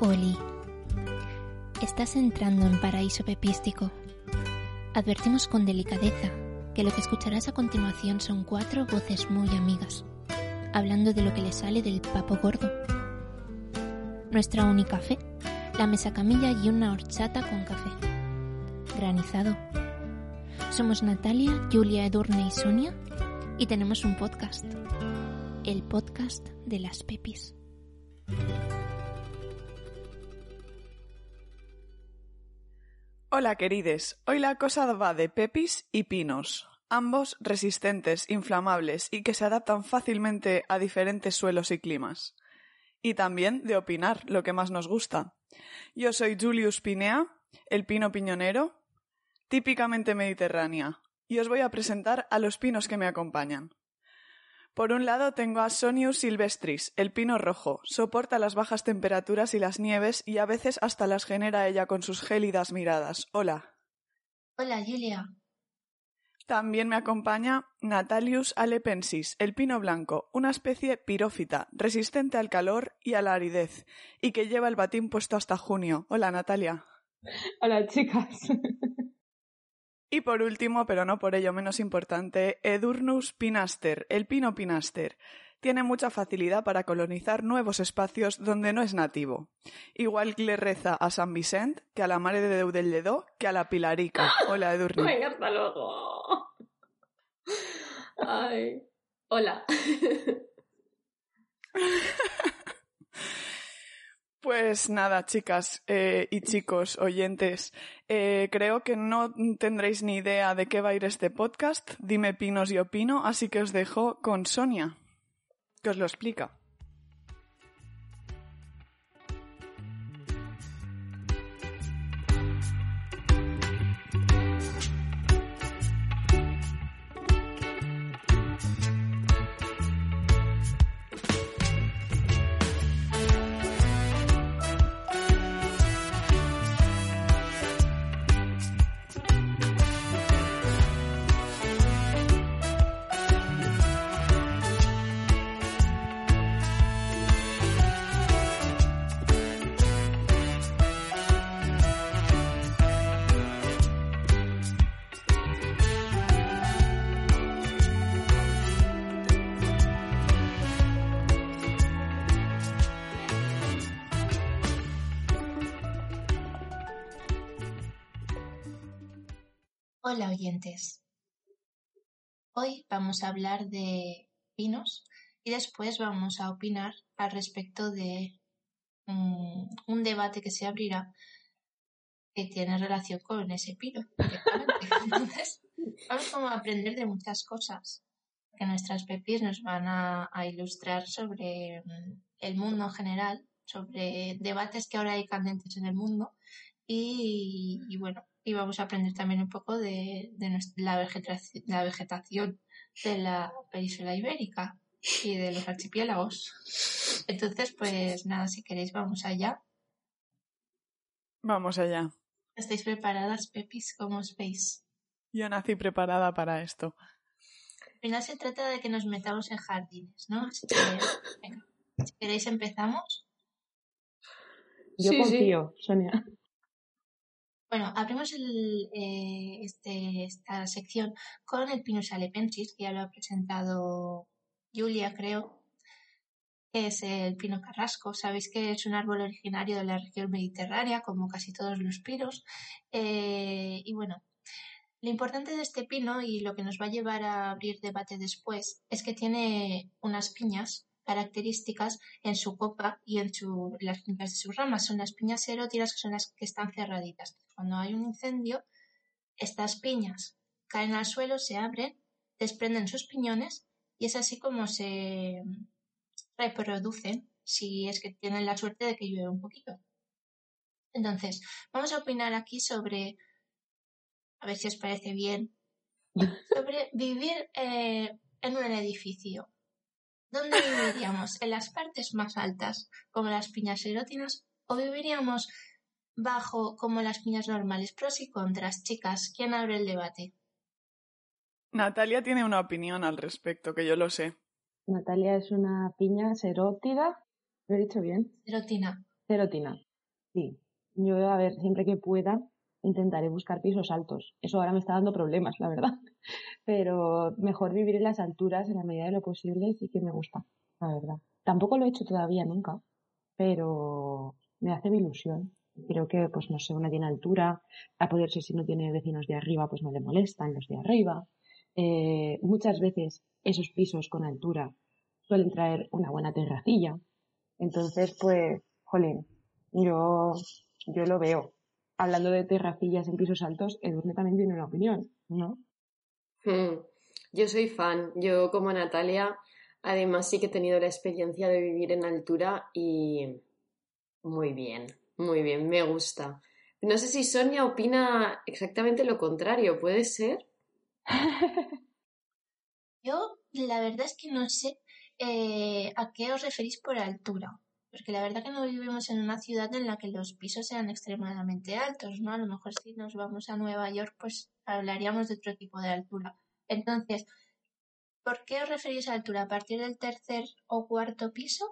Oli, estás entrando en paraíso pepístico. Advertimos con delicadeza que lo que escucharás a continuación son cuatro voces muy amigas, hablando de lo que le sale del papo gordo. Nuestra única fe, la mesa camilla y una horchata con café. Granizado. Somos Natalia, Julia, Edurne y Sonia y tenemos un podcast. El podcast de las pepis. Hola querides, hoy la cosa va de pepis y pinos, ambos resistentes, inflamables y que se adaptan fácilmente a diferentes suelos y climas. Y también de opinar, lo que más nos gusta. Yo soy Julius Pinea, el pino piñonero, típicamente mediterránea, y os voy a presentar a los pinos que me acompañan. Por un lado tengo a Sonius silvestris, el pino rojo. Soporta las bajas temperaturas y las nieves y a veces hasta las genera ella con sus gélidas miradas. Hola. Hola, Julia. También me acompaña Natalius alepensis, el pino blanco, una especie pirófita, resistente al calor y a la aridez, y que lleva el batín puesto hasta junio. Hola, Natalia. Hola, chicas. Y por último, pero no por ello menos importante, Edurnus pinaster, el pino pinaster. Tiene mucha facilidad para colonizar nuevos espacios donde no es nativo. Igual que le reza a San Vicente, que a la Mare de Déu del Lledó, que a la Pilarica. Hola, Edurne. Venga, hasta luego. Ay. Hola. Pues nada, chicas eh, y chicos oyentes, eh, creo que no tendréis ni idea de qué va a ir este podcast. Dime pinos y opino, así que os dejo con Sonia, que os lo explica. Hola oyentes. Hoy vamos a hablar de pinos y después vamos a opinar al respecto de um, un debate que se abrirá que tiene relación con ese pino. Entonces, vamos a aprender de muchas cosas que nuestras pepis nos van a, a ilustrar sobre um, el mundo en general, sobre debates que ahora hay candentes en el mundo y, y bueno, y vamos a aprender también un poco de, de nuestra, la, vegetación, la vegetación de la península ibérica y de los archipiélagos. Entonces, pues nada, si queréis, vamos allá. Vamos allá. ¿Estáis preparadas, Pepis? ¿Cómo os veis? Yo nací preparada para esto. Al final se trata de que nos metamos en jardines, ¿no? Así que, venga, si queréis empezamos. Yo Sí, confío, Sonia. Bueno, abrimos el, eh, este, esta sección con el Pinus alepensis, que ya lo ha presentado Julia, creo, que es el pino carrasco. Sabéis que es un árbol originario de la región mediterránea, como casi todos los pinos. Eh, y bueno, lo importante de este pino y lo que nos va a llevar a abrir debate después es que tiene unas piñas características en su copa y en su, las puntas de sus ramas. Son las piñas erótidas que son las que están cerraditas. Cuando hay un incendio, estas piñas caen al suelo, se abren, desprenden sus piñones y es así como se reproducen si es que tienen la suerte de que llueve un poquito. Entonces, vamos a opinar aquí sobre, a ver si os parece bien, sobre vivir eh, en un edificio. ¿Dónde viviríamos? ¿En las partes más altas, como las piñas erótinas, o viviríamos bajo, como las piñas normales? Pros y contras, chicas, ¿quién abre el debate? Natalia tiene una opinión al respecto, que yo lo sé. Natalia es una piña serótida. ¿Lo he dicho bien? Serotina. Serotina. Sí. Yo, a ver, siempre que pueda, intentaré buscar pisos altos. Eso ahora me está dando problemas, la verdad. Pero mejor vivir en las alturas en la medida de lo posible sí que me gusta, la verdad. Tampoco lo he hecho todavía nunca, pero me hace mi ilusión. Creo que, pues no sé, una tiene altura, a poder ser si no tiene vecinos de arriba, pues no le molestan los de arriba. Eh, muchas veces esos pisos con altura suelen traer una buena terracilla. Entonces, pues, jolín, yo, yo lo veo hablando de terracillas en pisos altos, Edurne también tiene una opinión, ¿no? Hmm. Yo soy fan. Yo, como Natalia, además sí que he tenido la experiencia de vivir en altura y muy bien, muy bien, me gusta. No sé si Sonia opina exactamente lo contrario, ¿puede ser? Yo, la verdad es que no sé eh, a qué os referís por altura porque la verdad que no vivimos en una ciudad en la que los pisos sean extremadamente altos, ¿no? A lo mejor si nos vamos a Nueva York, pues hablaríamos de otro tipo de altura. Entonces, ¿por qué os referís a altura? ¿A partir del tercer o cuarto piso?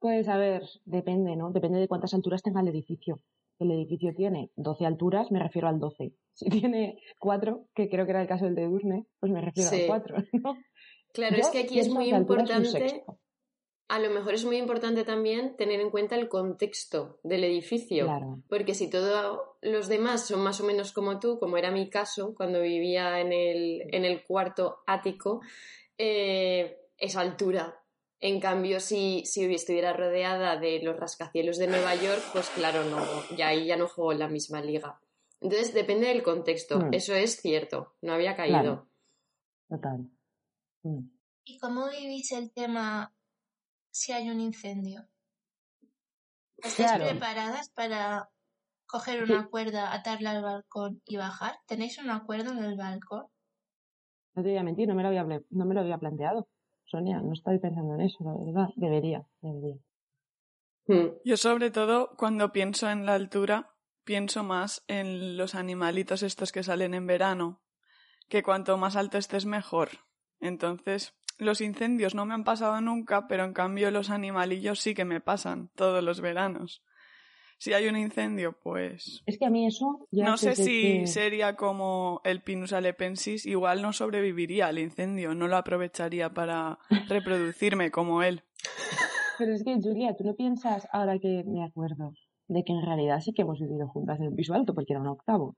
Pues a ver, depende, ¿no? Depende de cuántas alturas tenga el edificio. El edificio tiene 12 alturas, me refiero al 12. Si tiene 4, que creo que era el caso del de Durne, pues me refiero al 4, ¿no? Claro, es que aquí es muy importante a lo mejor es muy importante también tener en cuenta el contexto del edificio. Porque si todos los demás son más o menos como tú, como era mi caso cuando vivía en el, en el cuarto ático, eh, es altura. En cambio, si, si estuviera rodeada de los rascacielos de Nueva York, pues claro, no, ya ahí ya no juego en la misma liga. Entonces, depende del contexto. Hmm. Eso es cierto. No había caído. Total. Hmm. ¿Y cómo vivís el tema si hay un incendio. ¿Estáis preparadas para coger una cuerda, atarla al balcón y bajar? ¿Tenéis una cuerda en el balcón? No te voy a mentir, no me lo había, no me lo había planteado. Sonia, no estoy pensando en eso, la verdad. Debería, debería. Hmm. Yo sobre todo cuando pienso en la altura, pienso más en los animalitos estos que salen en verano, que cuanto más alto estés mejor. Entonces, los incendios no me han pasado nunca, pero en cambio los animalillos sí que me pasan todos los veranos. Si hay un incendio, pues. Es que a mí eso. no sé si sería como el Pinus alepensis, igual no sobreviviría al incendio, no lo aprovecharía para reproducirme como él. Pero es que, Julia, tú no piensas, ahora que me acuerdo, de que en realidad sí que hemos vivido juntas en un piso alto, porque era un octavo.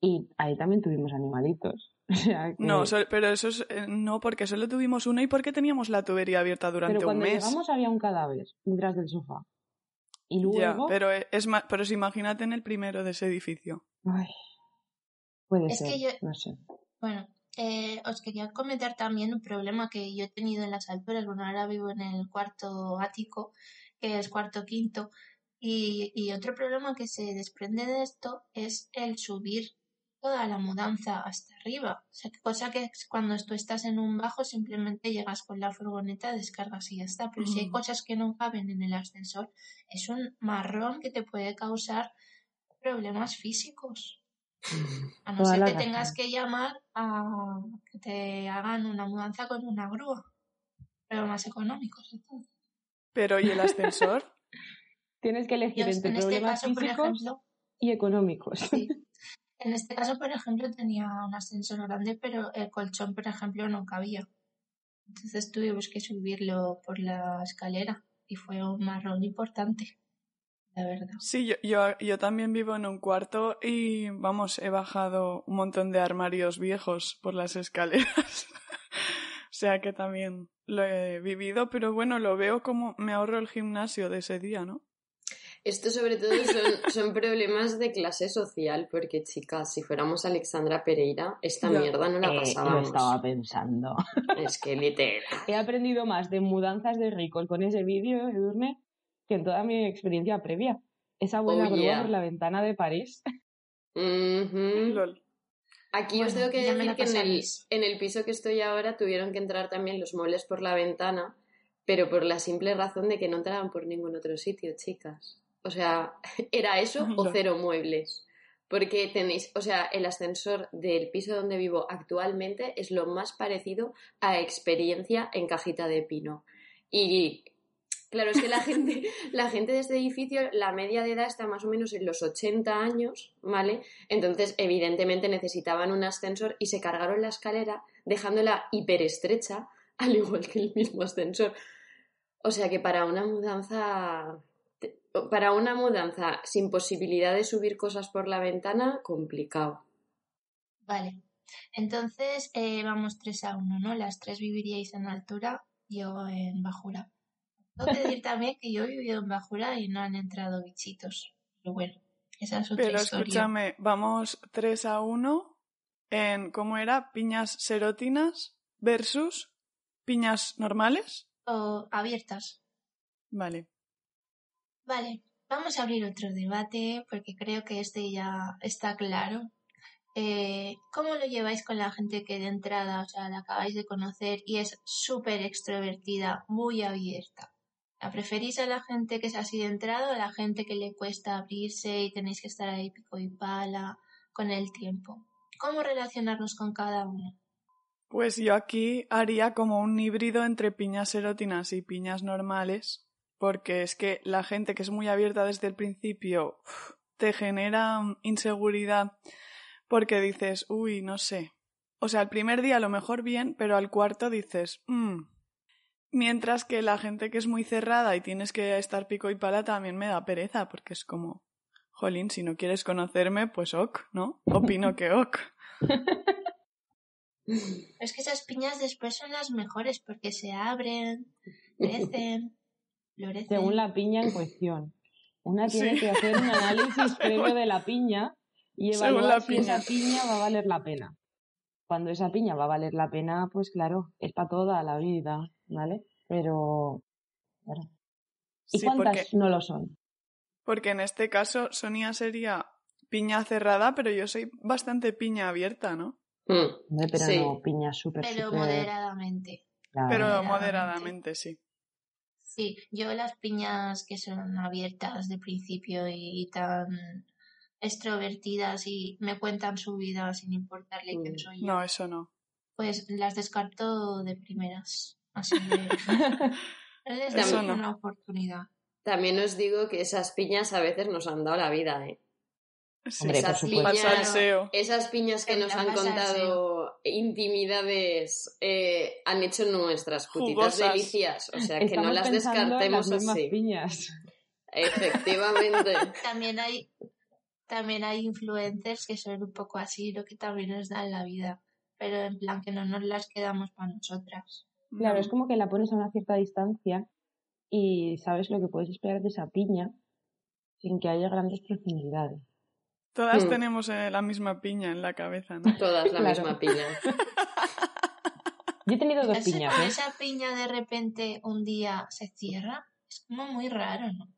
Y ahí también tuvimos animalitos. No, pero eso es, eh, no, porque solo tuvimos uno y porque teníamos la tubería abierta durante pero cuando un mes. llegamos había un cadáver detrás del sofá. Y luego... Ya, pero, es pero imagínate en el primero de ese edificio. Ay, puede ser, que yo... no sé. Bueno, eh, os quería comentar también un problema que yo he tenido en las alturas. Bueno, ahora vivo en el cuarto ático, que es cuarto quinto. Y, y otro problema que se desprende de esto es el subir toda la mudanza hasta arriba. O sea, cosa que cuando tú estás en un bajo simplemente llegas con la furgoneta, descargas y ya está. Pero si hay cosas que no caben en el ascensor, es un marrón que te puede causar problemas físicos. A no ser que tengas que llamar a que te hagan una mudanza con una grúa. Problemas económicos, entonces. Pero ¿y el ascensor? Tienes que elegir entre este problemas físicos y económicos. En este caso, por ejemplo, tenía un ascensor grande, pero el colchón, por ejemplo, no cabía. Entonces tuvimos que subirlo por la escalera y fue un marrón importante, la verdad. Sí, yo, yo, yo también vivo en un cuarto y, vamos, he bajado un montón de armarios viejos por las escaleras. o sea que también lo he vivido, pero bueno, lo veo como me ahorro el gimnasio de ese día, ¿no? Esto sobre todo son, problemas de clase social, porque chicas, si fuéramos Alexandra Pereira, esta mierda no la pasábamos. Eh, lo estaba pensando. Es que literal. He aprendido más de mudanzas de Rico con ese vídeo, Edurne, que en toda mi experiencia previa. Esa buena oh, por la ventana de París. Aquí os tengo que decir que en el, en el piso que estoy ahora tuvieron que entrar también los muebles por la ventana, pero por la simple razón de que no entraban por ningún otro sitio, chicas. O sea, era eso o cero muebles. Porque tenéis, o sea, el ascensor del piso donde vivo actualmente es lo más parecido a experiencia en cajita de pino. Y claro, es que la gente, la gente de este edificio, la media de edad está más o menos en los 80 años, ¿vale? Entonces, evidentemente necesitaban un ascensor y se cargaron la escalera dejándola hiperestrecha, al igual que el mismo ascensor. O sea que para una mudanza para una mudanza sin posibilidad de subir cosas por la ventana, complicado. Vale. Entonces, eh, vamos 3 a 1, ¿no? Las tres viviríais en altura, yo en bajura. Tengo que decir también que yo he vivido en bajura y no han entrado bichitos. Pero bueno, esa es otra Pero escúchame, vamos 3 a 1 en, ¿cómo era? Piñas serotinas versus piñas normales. O abiertas. Vale. Vale, vamos a abrir otro debate porque creo que este ya está claro. Eh, ¿Cómo lo lleváis con la gente que de entrada, o sea, la acabáis de conocer y es súper extrovertida, muy abierta? ¿La preferís a la gente que es así de entrada o a la gente que le cuesta abrirse y tenéis que estar ahí pico y pala con el tiempo? ¿Cómo relacionarnos con cada uno? Pues yo aquí haría como un híbrido entre piñas erótinas y piñas normales porque es que la gente que es muy abierta desde el principio te genera inseguridad porque dices, uy, no sé. O sea, el primer día a lo mejor bien, pero al cuarto dices, mmm. Mientras que la gente que es muy cerrada y tienes que estar pico y pala también me da pereza, porque es como, jolín, si no quieres conocerme, pues ok, ¿no? Opino que ok. Es que esas piñas después son las mejores porque se abren, crecen. Según la piña en cuestión. Una tiene que hacer un análisis previo de la piña y evaluar si esa piña va a valer la pena. Cuando esa piña va a valer la pena, pues claro, es para toda la vida, ¿vale? Pero, claro. ¿Y cuántas no lo son? Porque en este caso Sonia sería piña cerrada, pero yo soy bastante piña abierta, ¿no? Mm. pero no, piña súper, Pero moderadamente. Pero moderadamente, sí. Sí, yo las piñas que son abiertas de principio y, tan extrovertidas y me cuentan su vida sin importarle quién mm, soy yo. No, eso no. Pues las descarto de primeras. Así que es una oportunidad. También os digo que esas piñas a veces nos han dado la vida, ¿eh? esas, piñas, esas piñas que nos han contado intimidades eh, han hecho nuestras putitas delicias. O sea, que no las descartemos así. Piñas. Efectivamente. también hay también hay influencers que son un poco así, lo que también nos dan la vida. Pero en plan que no nos las quedamos para nosotras. Claro, es como que la pones a una cierta distancia y sabes lo que puedes esperar de esa piña sin que haya grandes profundidades. Todas hmm. tenemos eh, la misma piña en la cabeza, ¿no? Todas la misma piña. Yo he tenido dos piñas. ¿eh? esa piña de repente un día se cierra, es como muy raro, ¿no?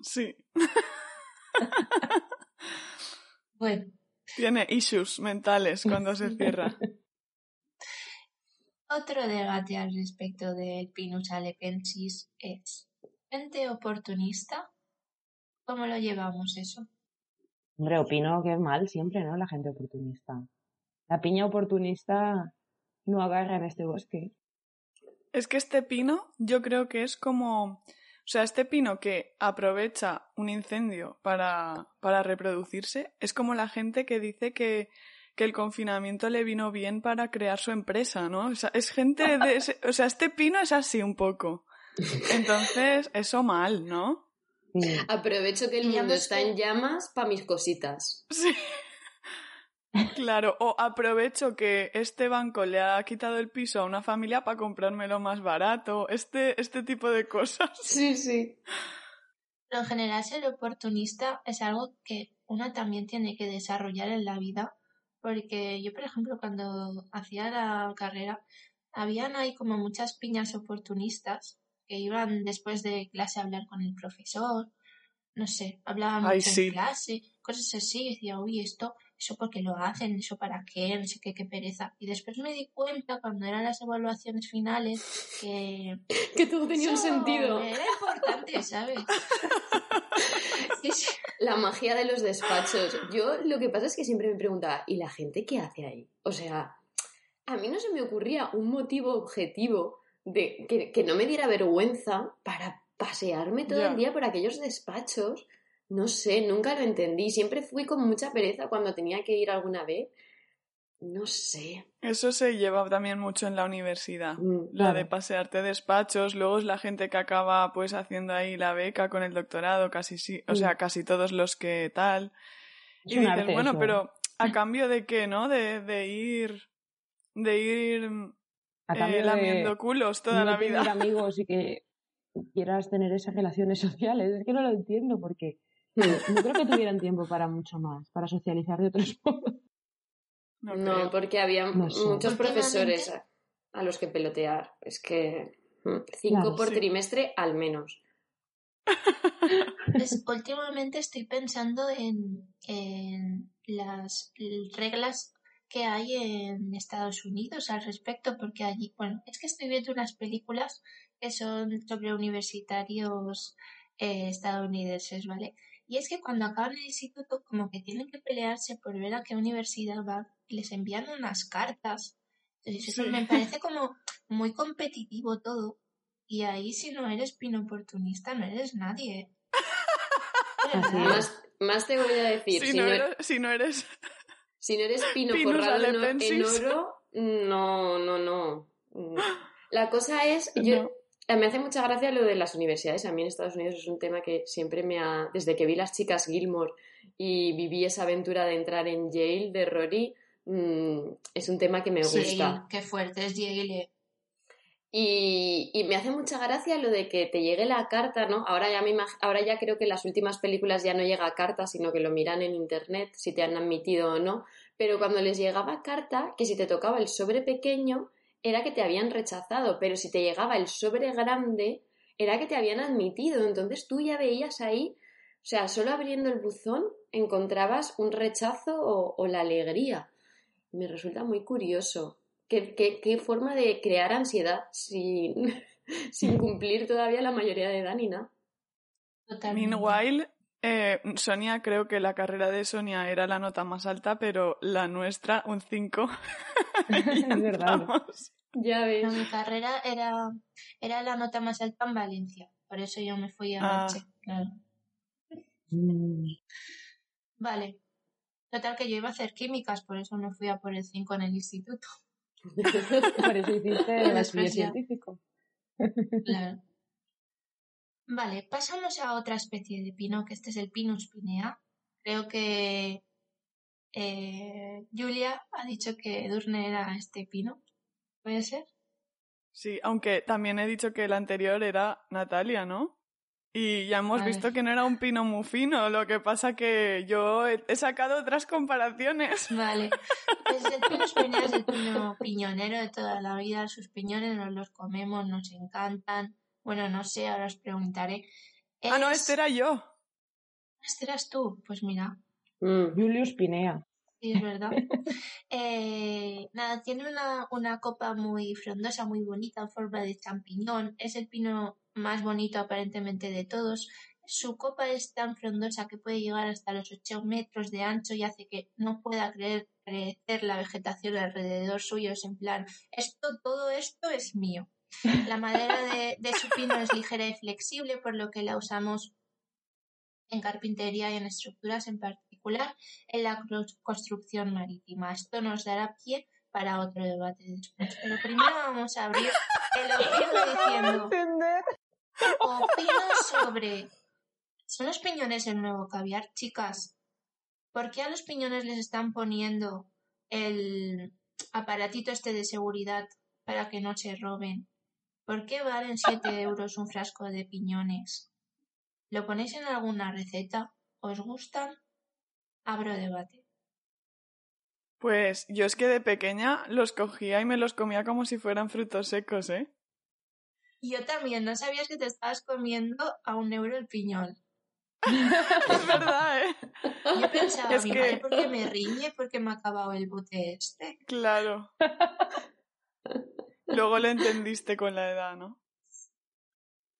Sí. bueno. Tiene issues mentales cuando se cierra. Otro debate al respecto del Pinus alepensis es ¿gente oportunista? ¿Cómo lo llevamos eso? Hombre, opino que es mal siempre, ¿no? La gente oportunista. La piña oportunista no agarra en este bosque. Es que este pino yo creo que es como... O sea, este pino que aprovecha un incendio para, para reproducirse es como la gente que dice que, que el confinamiento le vino bien para crear su empresa, ¿no? O sea, es gente de... o sea, este pino es así un poco. Entonces, eso mal, ¿no? Aprovecho que el mundo está en llamas para mis cositas. Sí. Claro, o aprovecho que este banco le ha quitado el piso a una familia para comprármelo más barato. Este, este tipo de cosas. Sí, sí. Pero en general ser oportunista es algo que una también tiene que desarrollar en la vida. Porque yo, por ejemplo, cuando hacía la carrera, habían ahí como muchas piñas oportunistas que iban después de clase a hablar con el profesor, no sé, hablaban mucho en clase, cosas así, y decía, uy, esto, eso porque lo hacen, eso para qué, no sé qué, qué pereza. Y después me di cuenta cuando eran las evaluaciones finales que... que todo tenía un sentido. Era importante, ¿sabes? La magia de los despachos. Yo lo que pasa es que siempre me preguntaba, ¿y la gente qué hace ahí? O sea, a mí no se me ocurría un motivo objetivo de que, no me diera vergüenza para pasearme todo el día por aquellos despachos. No sé, nunca lo entendí. Siempre fui con mucha pereza cuando tenía que ir alguna vez. No sé. Eso se lleva también mucho en la universidad, mm, la de pasearte despachos, luego es la gente que acaba pues haciendo ahí la beca con el doctorado, casi sí, o sea, casi todos los que tal. y dices, bueno, pero a cambio de qué, ¿no? De, de ir de ir eh, lamiendo culos toda la vida. Tener amigos y que quieras tener esas relaciones sociales. Es que no lo entiendo porque no creo que tuvieran tiempo para mucho más, para socializar de otros modos. No, porque había muchos profesores a, los que pelotear. Es que mm, cinco por trimestre al menos. Pues, últimamente estoy pensando en, en las reglas que hay en Estados Unidos al respecto, porque allí, bueno, es que estoy viendo unas películas que son sobre universitarios eh, estadounidenses, ¿vale? Y es que cuando acaban el instituto, como que tienen que pelearse por ver a qué universidad van y les envían unas cartas. Entonces, eso me parece como muy competitivo todo. Y ahí, si no eres pino oportunista, no eres nadie. Más, más, te voy a decir. Si, no, eres, si no eres si no eres pino forrado en, oro, no, no, no. La cosa es, yo, me hace mucha gracia lo de las universidades. A mí en Estados Unidos es un tema que siempre me ha. Desde que vi las chicas Gilmore y viví esa aventura de entrar en Yale de Rory, mm, es un tema que me gusta. Sí, qué fuerte es Yale. Y, me hace mucha gracia lo de que te llegue la carta, ¿no? Ahora ya, me ahora ya creo que las últimas películas ya no llega carta, sino que lo miran en internet, si te han admitido o no. Pero cuando les llegaba carta, que si te tocaba el sobre pequeño, era que te habían rechazado, pero si te llegaba el sobre grande, era que te habían admitido. Entonces tú ya veías ahí, o sea, solo abriendo el buzón encontrabas un rechazo o la alegría. Me resulta muy curioso. ¿Qué, forma de crear ansiedad sin, sin cumplir todavía la mayoría de edad ni nada. Meanwhile, eh, Sonia, creo que la carrera de Sonia era la nota más alta, pero la nuestra, un 5. es verdad. Ya ves. mi carrera era, era la nota más alta en Valencia, por eso yo me fui a ah. claro. Mm. Vale. Total que yo iba a hacer químicas, por eso me fui a por el 5 en el instituto. Por eso hiciste el científico. Claro. Vale, pasamos a otra especie de pino, que este es el Pinus pinea. Creo que eh, Julia ha dicho que Durne era este pino. ¿Puede ser? Sí, aunque también he dicho que el anterior era Natalia, ¿no? Y ya hemos visto que no era un pino muy fino, lo que pasa que yo he, sacado otras comparaciones. Vale, pues el pino es el pino piñonero de toda la vida, sus piñones nos los comemos, nos encantan. Bueno, no sé, ahora os preguntaré. Ah, no, este era yo. Este eras tú, pues mira. Mm, Julius Pinea. Sí, es verdad. eh, nada, tiene una, una copa muy frondosa, muy bonita, en forma de champiñón. Es el pino más bonito aparentemente de todos. Su copa es tan frondosa que puede llegar hasta los 8 metros de ancho y hace que no pueda creer, crecer la vegetación alrededor suyo. Es en plan, esto, todo esto es mío. La madera de, de su pino es ligera y flexible, por lo que la usamos en carpintería y en estructuras, en particular en la construcción marítima. Esto nos dará pie para otro debate después. Pero primero vamos a abrir el diciendo opino sobre ¿son los piñones el nuevo caviar, chicas? ¿por qué a los piñones les están poniendo el aparatito este de seguridad para que no se roben? ¿Por qué valen 7 euros un frasco de piñones? ¿Lo ponéis en alguna receta? ¿Os gustan? Abro debate. Pues yo es que de pequeña los cogía y me los comía como si fueran frutos secos, ¿eh? Yo también, no sabías que te estabas comiendo a un euro el piñón. es verdad, ¿eh? Yo pensaba, es mi que... ¿por qué me riñe? Porque me ha acabado el bote este. Claro. Luego lo entendiste con la edad, ¿no?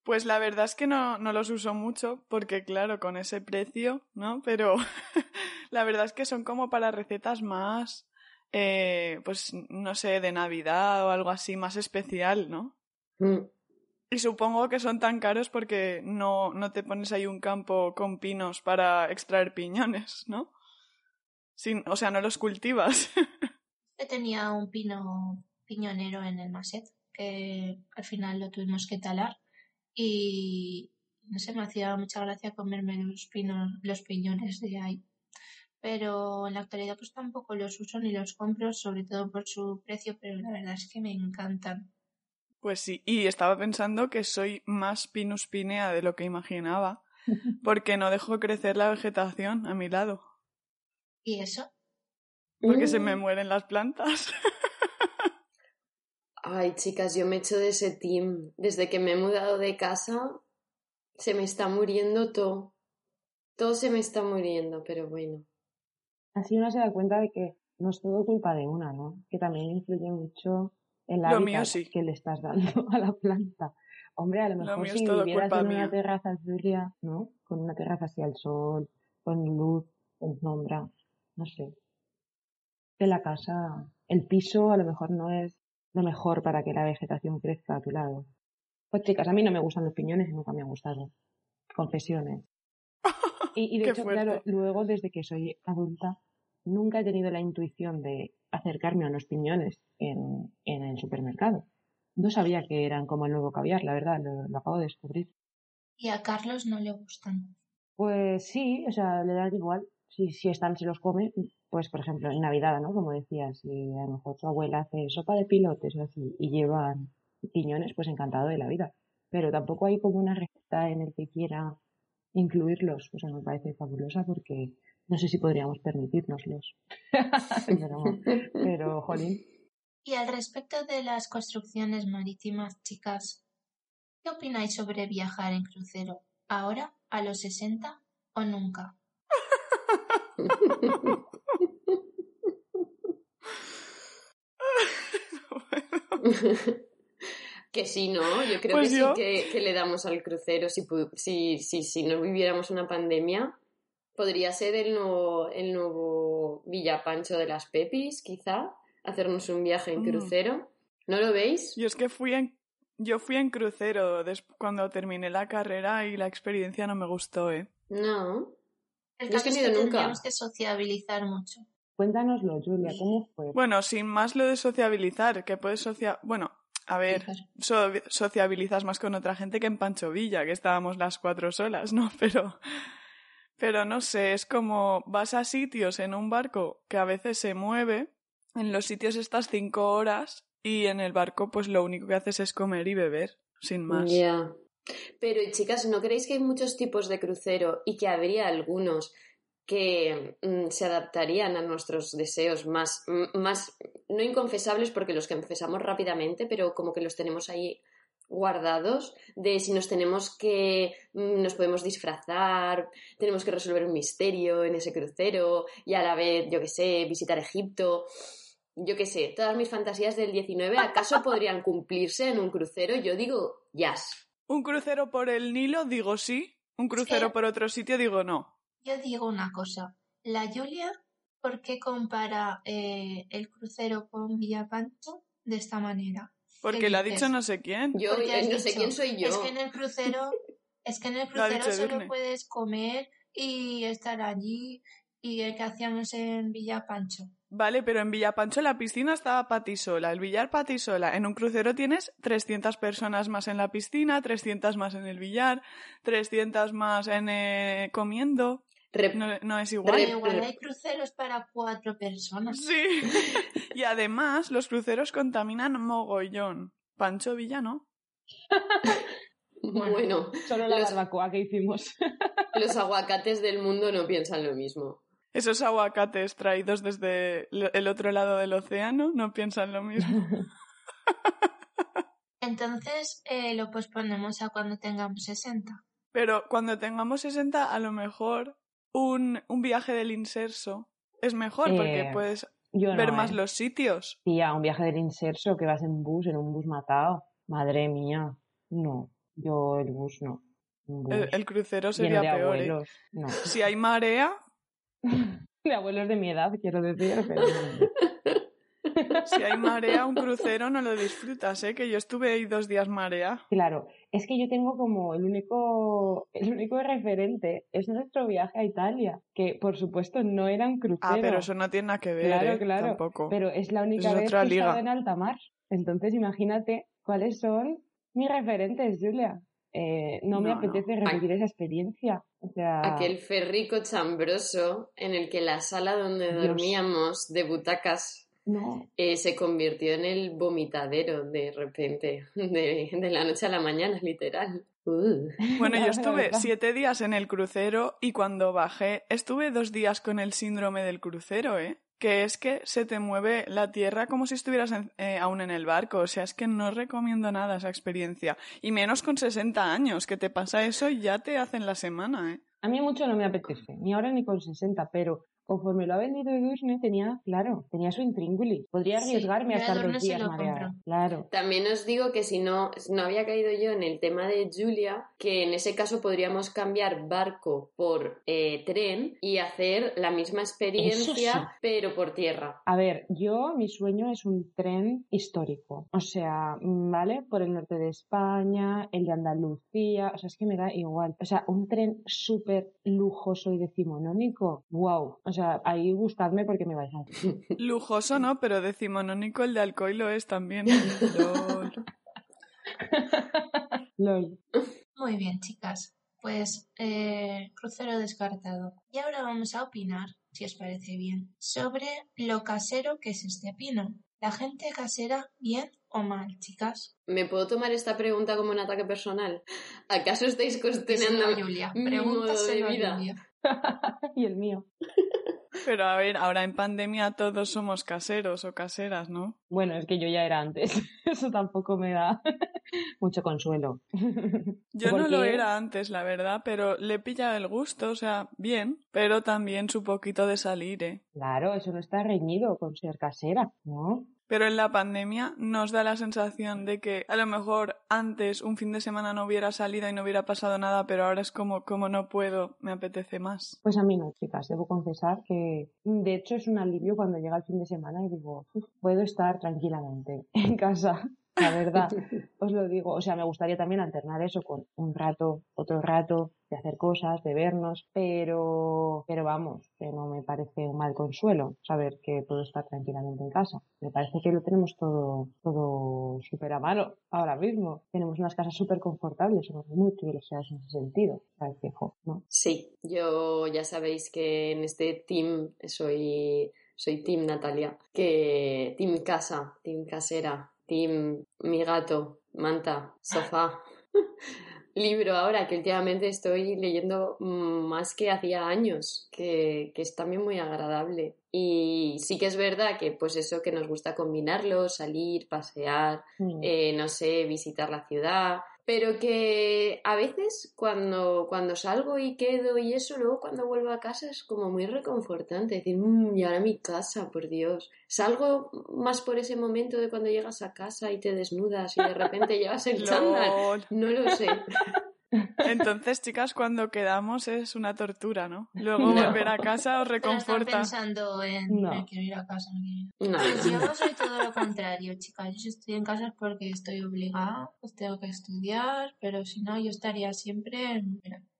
Pues la verdad es que no, no los uso mucho porque, claro, con ese precio, ¿no? Pero la verdad es que son como para recetas más, eh, pues no sé, de Navidad o algo así más especial, ¿no? Mm. Y supongo que son tan caros porque no, no te pones ahí un campo con pinos para extraer piñones, ¿no? Sin, o sea, no los cultivas. Yo tenía un pino piñonero en el maset que al final lo tuvimos que talar y no sé, me hacía mucha gracia comerme los, pinos, los piñones de ahí. Pero en la actualidad pues tampoco los uso ni los compro, sobre todo por su precio, pero la verdad es que me encantan. Pues sí, y estaba pensando que soy más pinus pinea de lo que imaginaba, porque no dejo crecer la vegetación a mi lado. ¿Y eso? Porque se me mm. mueren las plantas. Ay, chicas, yo me echo de ese team. Desde que me he mudado de casa, se me está muriendo todo. Todo se me está muriendo, pero bueno. Así uno se da cuenta de que no es todo culpa de una, ¿no? Que también influye mucho el hábitat que le estás dando a la planta. Hombre, a lo mejor si vivieras en una terraza Julia, ¿no? Con una terraza así al sol, con luz, con sombra, no sé. De la casa, el piso a lo mejor no es lo mejor para que la vegetación crezca a tu lado. Pues chicas, a mí no me gustan los piñones y nunca me han gustado. Confesiones. Y, de hecho, claro, luego desde que soy adulta, nunca he tenido la intuición de acercarme a unos piñones en, en el supermercado. No sabía que eran como el nuevo caviar, la verdad, lo, acabo de descubrir. ¿Y a Carlos no le gustan? Pues sí, o sea, le da igual. Si, si están, se los come, pues por ejemplo, en Navidad, ¿no? Como decías, si a lo mejor tu abuela hace sopa de pilotes o así y llevan piñones, pues encantado de la vida. Pero tampoco hay como una receta en el que quiera incluirlos. O sea, me parece fabulosa porque no sé si podríamos permitírnoslos. pero, pero, jolín. Y al respecto de las construcciones marítimas, chicas, ¿qué opináis sobre viajar en crucero? ¿Ahora, a los 60 o nunca? que sí, ¿no? Yo creo pues que sí que, le damos al crucero si, si, si, si no viviéramos una pandemia Podría ser el nuevo, el nuevo Villapancho de las Pepis, quizá, hacernos un viaje en mm. crucero. ¿No lo veis? Yo es que fui en, yo fui en crucero cuando terminé la carrera y la experiencia no me gustó, ¿eh? No. El caso es que tendríamos que sociabilizar mucho. Cuéntanoslo, Julia, ¿cómo fue? Bueno, sin más lo de sociabilizar, que puedes socializar... Bueno, a ver, sociabilizas más con otra gente que en Pancho Villa, que estábamos las cuatro solas, ¿no? Pero pero no sé, es como vas a sitios en un barco que a veces se mueve, en los sitios estás cinco horas y en el barco pues lo único que haces es comer y beber, sin más. Ya. Pero chicas, ¿no creéis que hay muchos tipos de crucero y que habría algunos que mm, se adaptarían a nuestros deseos más, más, no inconfesables porque los confesamos rápidamente, pero como que los tenemos ahí guardados de si nos tenemos que mm, nos podemos disfrazar, tenemos que resolver un misterio en ese crucero y a la vez, yo qué sé, visitar Egipto. Yo qué sé, todas mis fantasías del 19 acaso podrían cumplirse en un crucero, yo digo, yes. Un crucero por el Nilo digo sí, un crucero por otro sitio digo no. Yo digo una cosa, la Julia, ¿por qué compara eh, el crucero con Villapanto de esta manera? Porque lo ha dicho no sé quién. Yo no sé quién soy yo. Es que en el crucero, es que en el crucero solo puedes comer y estar allí y el que hacíamos en Villa Pancho. Vale, pero en Villa Pancho la piscina estaba para ti sola, el billar para ti sola. En un crucero tienes 300 personas más en la piscina, 300 más en el billar, 300 más en eh, comiendo. No, es igual. igual hay cruceros para cuatro personas. Sí. y además, los cruceros contaminan mogollón. Pancho Villa, ¿no? bueno, solo la barbacoa que hicimos. los aguacates del mundo no piensan lo mismo. Esos aguacates traídos desde el otro lado del océano no piensan lo mismo. Entonces eh, lo posponemos a cuando tengamos 60. Pero cuando tengamos 60, a lo mejor un, un viaje del inserso es mejor porque eh, puedes ver más eh. los sitios. Tía, un viaje del inserso que vas en bus, en un bus matado. Madre mía, no. Yo el bus no. El, crucero sería peor. Si hay marea. de abuelos de mi edad, quiero decir. Pero... Si hay marea, un crucero no lo disfrutas, ¿eh? Que yo estuve ahí dos días marea. Claro, es que yo tengo como el único, el único referente es nuestro viaje a Italia, que por supuesto no era un crucero. Ah, pero eso no tiene nada que ver, claro, ¿eh? claro. Tampoco. Pero es la única vez que he estado en alta mar. Entonces imagínate cuáles son mis referentes, Julia. Eh, no, me apetece repetir esa experiencia. O sea... Aquel ferrico chambroso en el que la sala donde dormíamos de butacas eh, se convirtió en el vomitadero de repente, de, la noche a la mañana, literal. Uh. Bueno, yo estuve siete días en el crucero y cuando bajé estuve dos días con el síndrome del crucero, ¿eh? Que es que se te mueve la tierra como si estuvieras eh, aún en el barco. O sea, es que no recomiendo nada esa experiencia. Y menos con 60 años, que te pasa eso y ya te hacen la semana, ¿eh? A mí mucho no me apetece, ni ahora ni con 60, pero conforme lo ha vendido Edurne, tenía, claro, tenía su intríngulis. Podría arriesgarme a estar dos días mareada. Claro. También os digo que si no, no había caído yo en el tema de Julia, que en ese caso podríamos cambiar barco por eh, tren y hacer la misma experiencia, pero por tierra. A ver, yo, mi sueño es un tren histórico. O sea, ¿vale? Por el norte de España, el de Andalucía, o sea, es que me da igual. O sea, un tren súper lujoso y decimonónico. ¡Wow! O sea, ahí buscadme porque me vais a... Lujoso, ¿no? Pero decimonónico el de alcohol lo es también. Lol. Muy bien, chicas. Pues eh, crucero descartado. Y ahora vamos a opinar, si os parece bien, sobre lo casero que es este pino. ¿La gente casera bien o mal, chicas? ¿Me puedo tomar esta pregunta como un ataque personal? ¿Acaso estáis cuestionando mi modo de vida? y el mío. Pero a ver, ahora en pandemia todos somos caseros o caseras, ¿no? Bueno, es que yo ya era antes. Eso tampoco me da mucho consuelo. Yo no lo era antes, la verdad, pero le pilla el gusto, o sea, bien, pero también su poquito de salir, ¿eh? Claro, eso no está reñido con ser casera, ¿no? Pero en la pandemia nos da la sensación de que a lo mejor antes un fin de semana no hubiera salido y no hubiera pasado nada, pero ahora es como, como no puedo, me apetece más. Pues a mí no, chicas, debo confesar que de hecho es un alivio cuando llega el fin de semana y digo, puedo estar tranquilamente en casa la verdad, os lo digo. O sea, me gustaría también alternar eso con un rato, otro rato, de hacer cosas, de vernos, pero, pero vamos, que no me parece un mal consuelo saber que puedo estar tranquilamente en casa. Me parece que lo tenemos todo, todo súper a mano ahora mismo. Tenemos unas casas súper confortables, somos muy privilegiados en ese sentido. Parece, ¿no? Sí, yo ya sabéis que en este team soy soy Team Natalia, que Team Casa, Team Casera, Team Mi Gato, Manta, Sofá. Libro ahora que últimamente estoy leyendo más que hacía años, que, que, es también muy agradable. Y sí que es verdad que pues eso que nos gusta combinarlo, salir, pasear, mm. eh, no sé, visitar la ciudad, pero que a veces cuando, cuando salgo y quedo y eso, luego cuando vuelvo a casa es como muy reconfortante, decir, mmm, y ahora mi casa, por Dios. Salgo más por ese momento de cuando llegas a casa y te desnudas y de repente llevas el chándal. No lo sé. Entonces, chicas, cuando quedamos es una tortura, ¿no? Luego volver a casa os reconforta. pensando en no. quiero ir a casa, no pues yo no soy todo lo contrario, chicas. Yo estoy en casa es porque estoy obligada, pues tengo que estudiar, pero si no, yo estaría siempre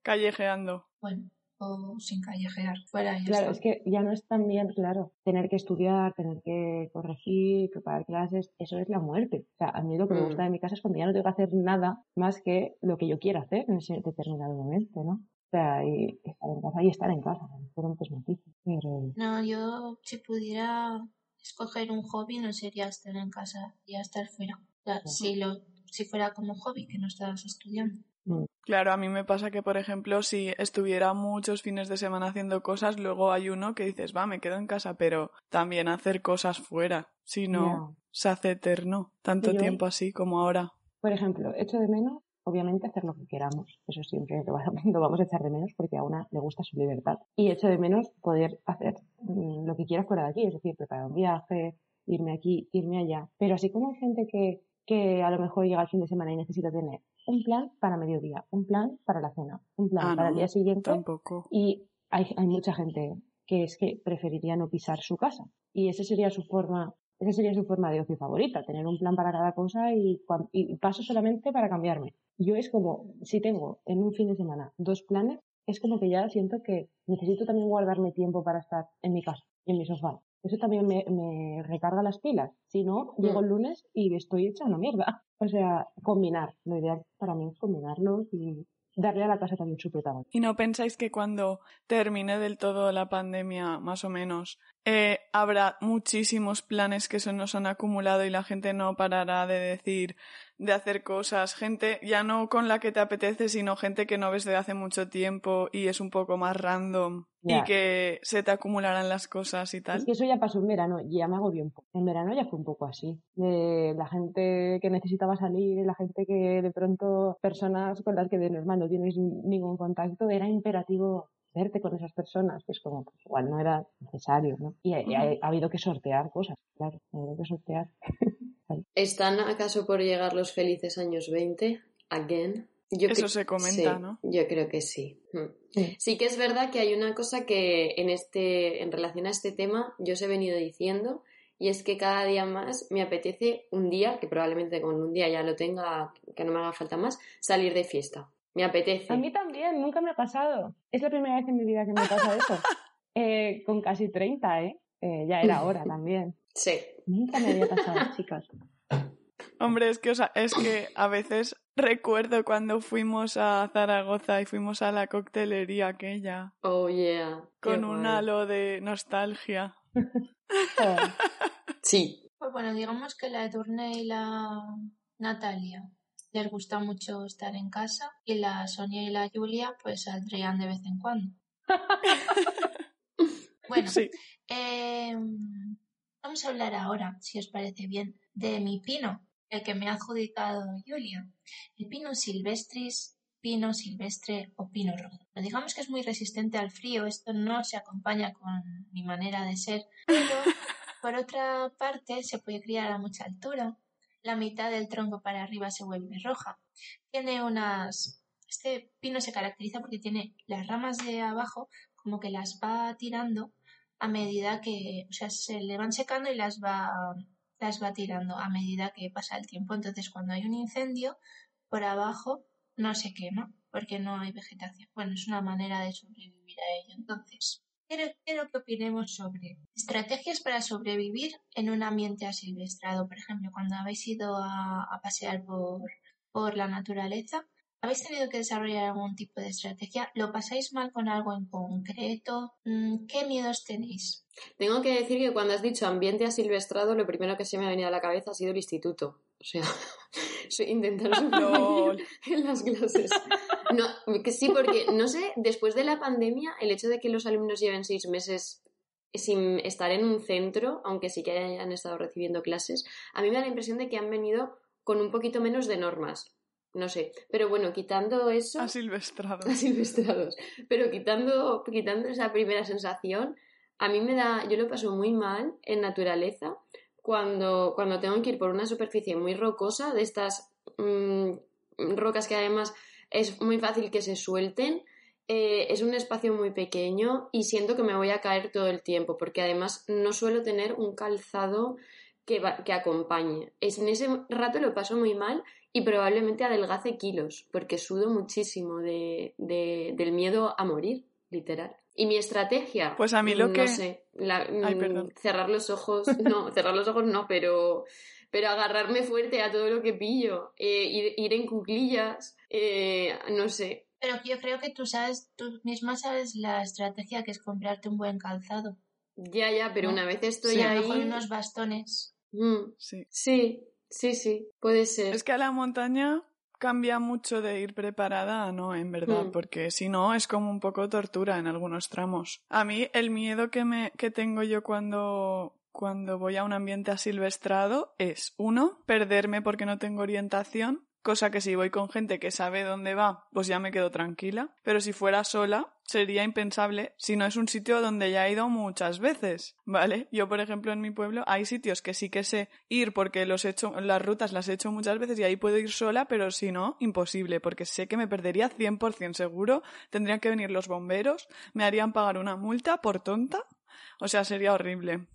callejeando. Bueno, o sin callejear fuera. claro, es que ya no es tan bien, claro, tener que estudiar, tener que corregir, preparar clases, eso es la muerte. O sea, a mí lo que me gusta mm. de mi casa es cuando ya no tengo que hacer nada más que lo que yo quiera hacer en ese determinado momento, ¿no? O sea, y estar en casa y estar en casa, fueron pues noticias. Pero... No, yo si pudiera escoger un hobby no sería estar en casa, y estar fuera. si, lo, si fuera como hobby, que no estabas estudiando. Mm. Claro, a mí me pasa que, por ejemplo, si estuviera muchos fines de semana haciendo cosas, luego hay uno que dices, va, me quedo en casa, pero también hacer cosas fuera, si no, se hace eterno, tanto tiempo así como ahora. Por ejemplo, echo de menos obviamente hacer lo que queramos. Eso siempre lo vamos a echar de menos porque a una le gusta su libertad. Y echo de menos poder hacer mm, lo que quiera fuera de aquí, es decir, preparar un viaje, irme aquí, irme allá. Pero así como hay gente que, que a lo mejor llega el fin de semana y necesita tener un plan para mediodía, un plan para la cena, un plan ah, para el día siguiente. Tampoco. Y hay, hay mucha gente que es que preferiría no pisar su casa. Y esa sería su forma esa sería su forma de ocio favorita, tener un plan para cada cosa y, y, paso solamente para cambiarme. Yo es como, si tengo en un fin de semana dos planes, es como que ya siento que necesito también guardarme tiempo para estar en mi casa, en mi sofá. Eso también me, me recarga las pilas. Si no, llego el lunes y estoy hecha una mierda. O sea, combinar. Lo ideal para mí es combinarlos y darle a la casa también su protagonismo. ¿Y no pensáis que cuando termine del todo la pandemia, más o menos, eh, habrá muchísimos planes que se nos han acumulado y la gente no parará de decir, de hacer cosas, gente ya no con la que te apetece, sino gente que no ves de hace mucho tiempo y es un poco más random y que se te acumularán las cosas y tal. Es que eso ya pasó en verano y ya me hago bien. En verano ya fue un poco así. De la gente que necesitaba salir, la gente que de pronto, personas con las que de normal no tienes ningún contacto, era imperativo verte con esas personas, que es como, pues, igual no era necesario, ¿no? Y ha, ha habido que sortear cosas, claro, ha habido que sortear. ¿Están acaso por llegar los felices años 20? Again. Eso se comenta, ¿no? Yo creo que sí. Hmm. sí. Sí que es verdad que hay una cosa que en este, en relación a este tema, yo os he venido diciendo, y es que cada día más me apetece un día, que probablemente con un día ya lo tenga, que no me haga falta más, salir de fiesta. Me apetece. A mí también, nunca me ha pasado. Es la primera vez en mi vida que me pasa eso. Eh, con casi 30, ¿eh? ¿eh? Ya era hora también. Sí. Nunca me había pasado, chicas. Hombre, es que, o sea, es que a veces recuerdo cuando fuimos a Zaragoza y fuimos a la coctelería aquella. Oh, yeah. Con un halo de nostalgia. sí. Pues bueno, digamos que la Edurne y la Natalia les gusta mucho estar en casa y la Sonia y la Julia pues saldrían de vez en cuando. bueno, sí. eh, Vamos a hablar ahora, si os parece bien, de mi pino, el que me ha adjudicado Julia. El pino silvestris, pino silvestre o pino rojo. Digamos que es muy resistente al frío, esto no se acompaña con mi manera de ser, pero por otra parte se puede criar a mucha altura. La mitad del tronco para arriba se vuelve roja. Tiene unas... Este pino se caracteriza porque tiene las ramas de abajo como que las va tirando a medida que, o sea, se le van secando y las va, las va tirando a medida que pasa el tiempo. Entonces, cuando hay un incendio, por abajo no se quema porque no hay vegetación. Bueno, es una manera de sobrevivir a ello. Entonces, quiero, que opinemos sobre estrategias para sobrevivir en un ambiente asilvestrado. Por ejemplo, cuando habéis ido a, pasear por la naturaleza, ¿Habéis tenido que desarrollar algún tipo de estrategia? ¿Lo pasáis mal con algo en concreto? Mm, ¿Qué miedos tenéis? Tengo que decir que cuando has dicho ambiente asilvestrado, lo primero que se me ha venido a la cabeza ha sido el instituto. O sea, intentar en las clases. No, que sí, porque no sé, después de la pandemia, el hecho de que los alumnos lleven seis meses sin estar en un centro, aunque sí que hayan estado recibiendo clases, a mí me da la impresión de que han venido con un poquito menos de normas no sé, pero bueno, quitando eso... Asilvestrados. Asilvestrados. Pero quitando, quitando esa primera sensación, a mí me da, yo lo paso muy mal en naturaleza cuando, cuando tengo que ir por una superficie muy rocosa, de estas mm, rocas que además es muy fácil que se suelten. Eh, es un espacio muy pequeño y siento que me voy a caer todo el tiempo, porque además no suelo tener un calzado que, que acompañe. Es, en ese rato lo paso muy mal y probablemente adelgace kilos, porque sudo muchísimo de, del miedo a morir, literal. Y mi estrategia. Pues a mí lo que. No sé. Mm, cerrar los ojos. No, cerrar los ojos no, pero. Pero agarrarme fuerte a todo lo que pillo. Eh, ir, en cuclillas. Eh, no sé. Pero yo creo que tú sabes, tú misma sabes la estrategia que es comprarte un buen calzado. Ya, ya, pero una vez estoy sí, ahí. unos bastones. Mm, sí. Sí, sí, sí, puede ser. Es que a la montaña cambia mucho de ir preparada no, en verdad, mm. porque si no es como un poco tortura en algunos tramos. A mí el miedo que me que tengo yo cuando cuando voy a un ambiente asilvestrado es uno, perderme porque no tengo orientación cosa que si voy con gente que sabe dónde va, pues ya me quedo tranquila, pero si fuera sola sería impensable si no es un sitio donde ya he ido muchas veces, ¿vale? Yo, por ejemplo, en mi pueblo hay sitios que sí que sé ir porque los he hecho, las rutas las he hecho muchas veces y ahí puedo ir sola, pero si no, imposible, porque sé que me perdería 100% seguro, tendrían que venir los bomberos, me harían pagar una multa por tonta, o sea, sería horrible.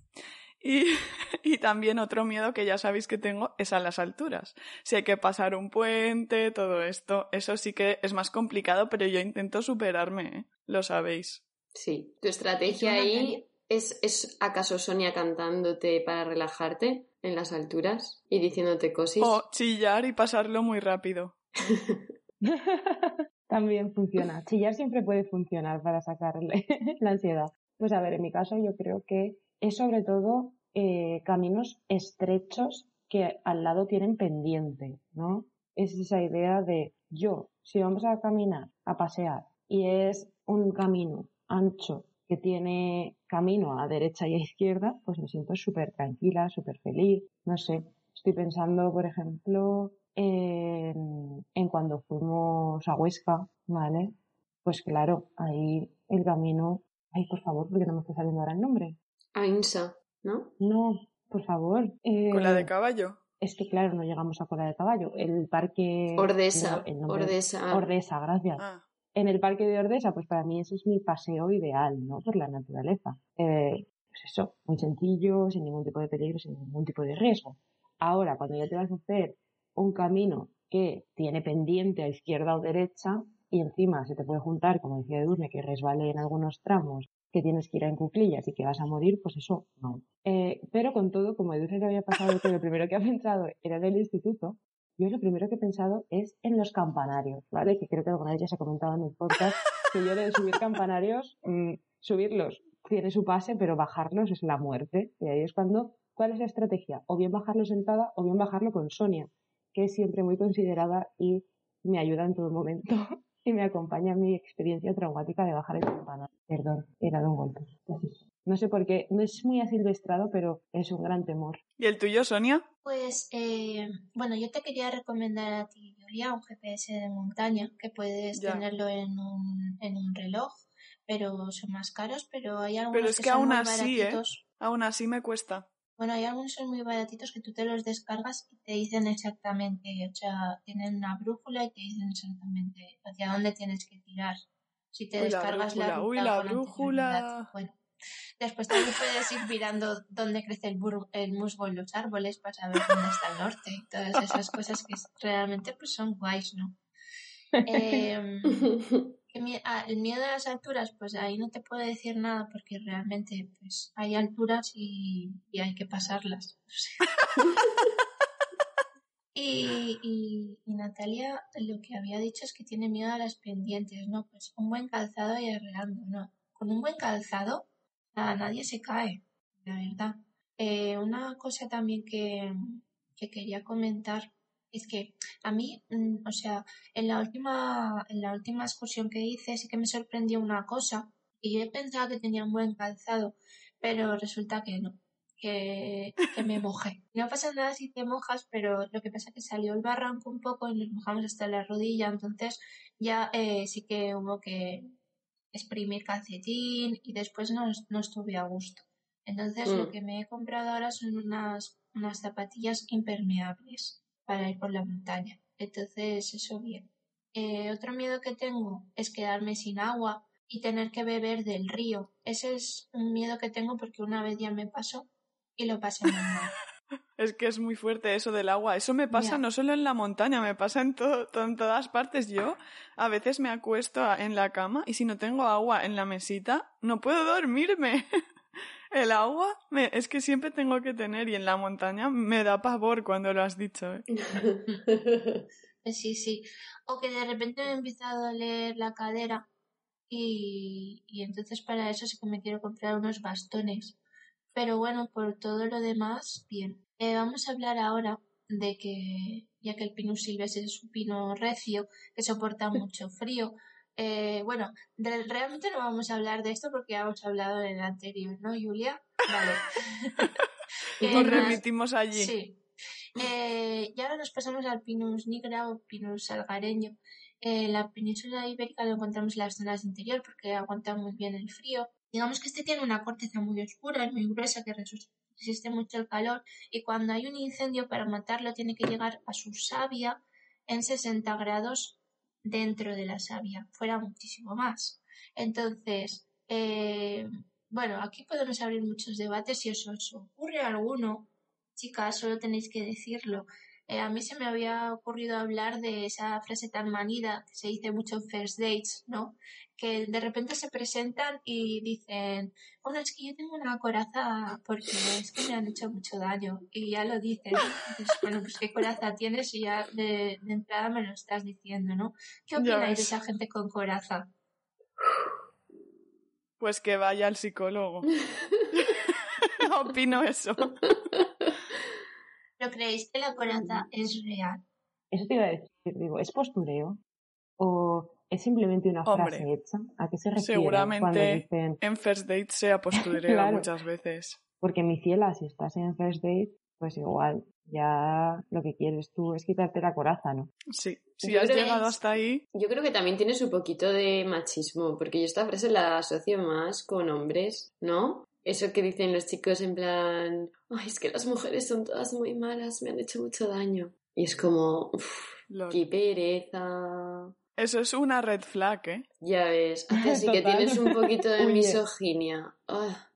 Y, y, también otro miedo que ya sabéis que tengo es a las alturas. Si hay que pasar un puente, todo esto, eso sí que es más complicado, pero yo intento superarme, ¿eh? lo sabéis. Sí, tu estrategia ahí es, es acaso Sonia cantándote para relajarte en las alturas y diciéndote cosas. O chillar y pasarlo muy rápido. También funciona. Chillar siempre puede funcionar para sacarle la ansiedad. Pues a ver, en mi caso yo creo que es sobre todo eh, caminos estrechos que al lado tienen pendiente, ¿no? Es esa idea de yo, si vamos a caminar, a pasear, y es un camino ancho que tiene camino a derecha y a izquierda, pues me siento súper tranquila, súper feliz. No sé, estoy pensando, por ejemplo, en, en, cuando fuimos a Huesca, ¿vale? Pues claro, ahí el camino. Ay, por favor, porque no me está saliendo ahora el nombre. Ainsa, ¿no? No, por favor. Eh, ¿Cola de caballo? Es que claro, no llegamos a cola de caballo. El parque... Ordesa. Ordesa. Ordesa, gracias. Ah. En el parque de Ordesa, pues para mí ese es mi paseo ideal, ¿no? Por la naturaleza. Eh, pues eso, muy sencillo, sin ningún tipo de peligro, sin ningún tipo de riesgo. Ahora, cuando ya te vas a hacer un camino que tiene pendiente a izquierda o derecha y encima se te puede juntar, como decía Edurne, que resbale en algunos tramos que tienes que ir en cuclillas y que vas a morir, pues eso no. Eh, pero con todo, como Edurne le había pasado que lo primero que ha pensado era del instituto, yo lo primero que he pensado es en los campanarios, ¿vale? Que creo que alguna vez ya se ha comentado en el podcast que yo de subir campanarios, mm, subirlos tiene su pase, pero bajarlos es la muerte. Y ahí es cuando, ¿cuál es la estrategia? O bien bajarlo sentada o bien bajarlo con Sonia, que es siempre muy considerada y me ayuda en todo momento y me acompaña mi experiencia traumática de bajar el campana. Perdón, era de un golpe. No sé por qué, no es muy asilvestrado, pero es un gran temor. ¿Y el tuyo, Sonia? Pues, eh, bueno, yo te quería recomendar a ti, Julia, un GPS de montaña, que puedes tenerlo en un, en un reloj, pero son más caros, pero hay algunos pero es que, aún así, ¿eh? Aún así me cuesta. Bueno, hay algunos son muy baratitos que tú te los descargas y te dicen exactamente, o sea, tienen una brújula y te dicen exactamente hacia dónde tienes que tirar. Si te descargas la, brújula, uy, la brújula. Bueno, después también puedes ir mirando dónde crece el, el, musgo en los árboles para saber dónde está el norte y todas esas cosas que realmente pues son guays, ¿no? Eh, el miedo a las alturas, pues ahí no te puedo decir nada porque realmente pues hay alturas y, hay que pasarlas. y, y, Natalia lo que había dicho es que tiene miedo a las pendientes, ¿no? Pues un buen calzado y arreglando, ¿no? Con un buen calzado a nadie se cae, la verdad. Eh, una cosa también que, que quería comentar es que a mí, mm, o sea, en la última, en la última excursión que hice sí que me sorprendió una cosa, y yo pensaba que tenía un buen calzado, pero resulta que no, que, que me mojé. No pasa nada si te mojas, pero lo que pasa es que salió el barranco un poco y nos mojamos hasta la rodilla, entonces ya eh, sí que hubo que exprimir calcetín y después no, no estuve a gusto. Entonces lo mm. que me he comprado ahora son unas, unas zapatillas impermeables para ir por la montaña. Entonces, eso bien. Eh, otro miedo que tengo es quedarme sin agua y tener que beber del río. Ese es un miedo que tengo porque una vez ya me pasó y lo pasé muy mal. Es que es muy fuerte eso del agua. Eso me pasa no solo en la montaña, me pasa en, en todas partes. Yo a veces me acuesto en la cama y si no tengo agua en la mesita, no puedo dormirme. El agua es que siempre tengo que tener y en la montaña me da pavor cuando lo has dicho. ¿eh? Sí, sí. O que de repente me he empezado a doler la cadera y, y entonces para eso sí que me quiero comprar unos bastones. Pero bueno, por todo lo demás, bien. Eh, vamos a hablar ahora de que, ya que el Pinus silvestre es un pino recio que soporta mucho frío, eh, bueno, realmente no vamos a hablar de esto porque ya hemos hablado en el anterior, ¿no, Julia? Vale. Nos remitimos allí. Sí. Eh, y ahora nos pasamos al Pinus nigra o Pinus salgareño. Eh, la península ibérica lo encontramos en las zonas interior porque aguanta muy bien el frío. Digamos que este tiene una corteza muy oscura, y muy gruesa, que resiste mucho el calor y cuando hay un incendio para matarlo tiene que llegar a su savia en 60 grados dentro de la savia, fuera muchísimo más. Entonces, eh, bueno, aquí podemos abrir muchos debates. Si os, ocurre alguno, chicas, solo tenéis que decirlo. Eh, a mí se me había ocurrido hablar de esa frase tan manida que se dice mucho en first dates, ¿no? Que de repente se presentan y dicen, bueno, es que yo tengo una coraza porque es que me han hecho mucho daño. Y ya lo dicen. bueno, pues qué coraza tienes y ya de, entrada me lo estás diciendo, ¿no? ¿Qué opináis de esa gente con coraza? Pues que vaya al psicólogo. Opino eso. ¿Pero creéis que la coraza es real? Eso te iba a decir, digo, ¿es postureo? ¿O es simplemente una frase hecha? ¿A qué se refiere? Seguramente en first date sea postureo muchas veces. Porque mi ciela, si estás en first date, pues igual, ya lo que quieres tú es quitarte la coraza, ¿no? Sí, si has llegado hasta ahí. Yo creo que también tiene su poquito de machismo, porque yo esta frase la asocio más con hombres, ¿no? Eso que dicen los chicos en plan, ay, es que las mujeres son todas muy malas, me han hecho mucho daño. Y es como, uff, qué pereza. Eso es una red flag, ¿eh? Ya ves, así que tienes un poquito de misoginia. Ah.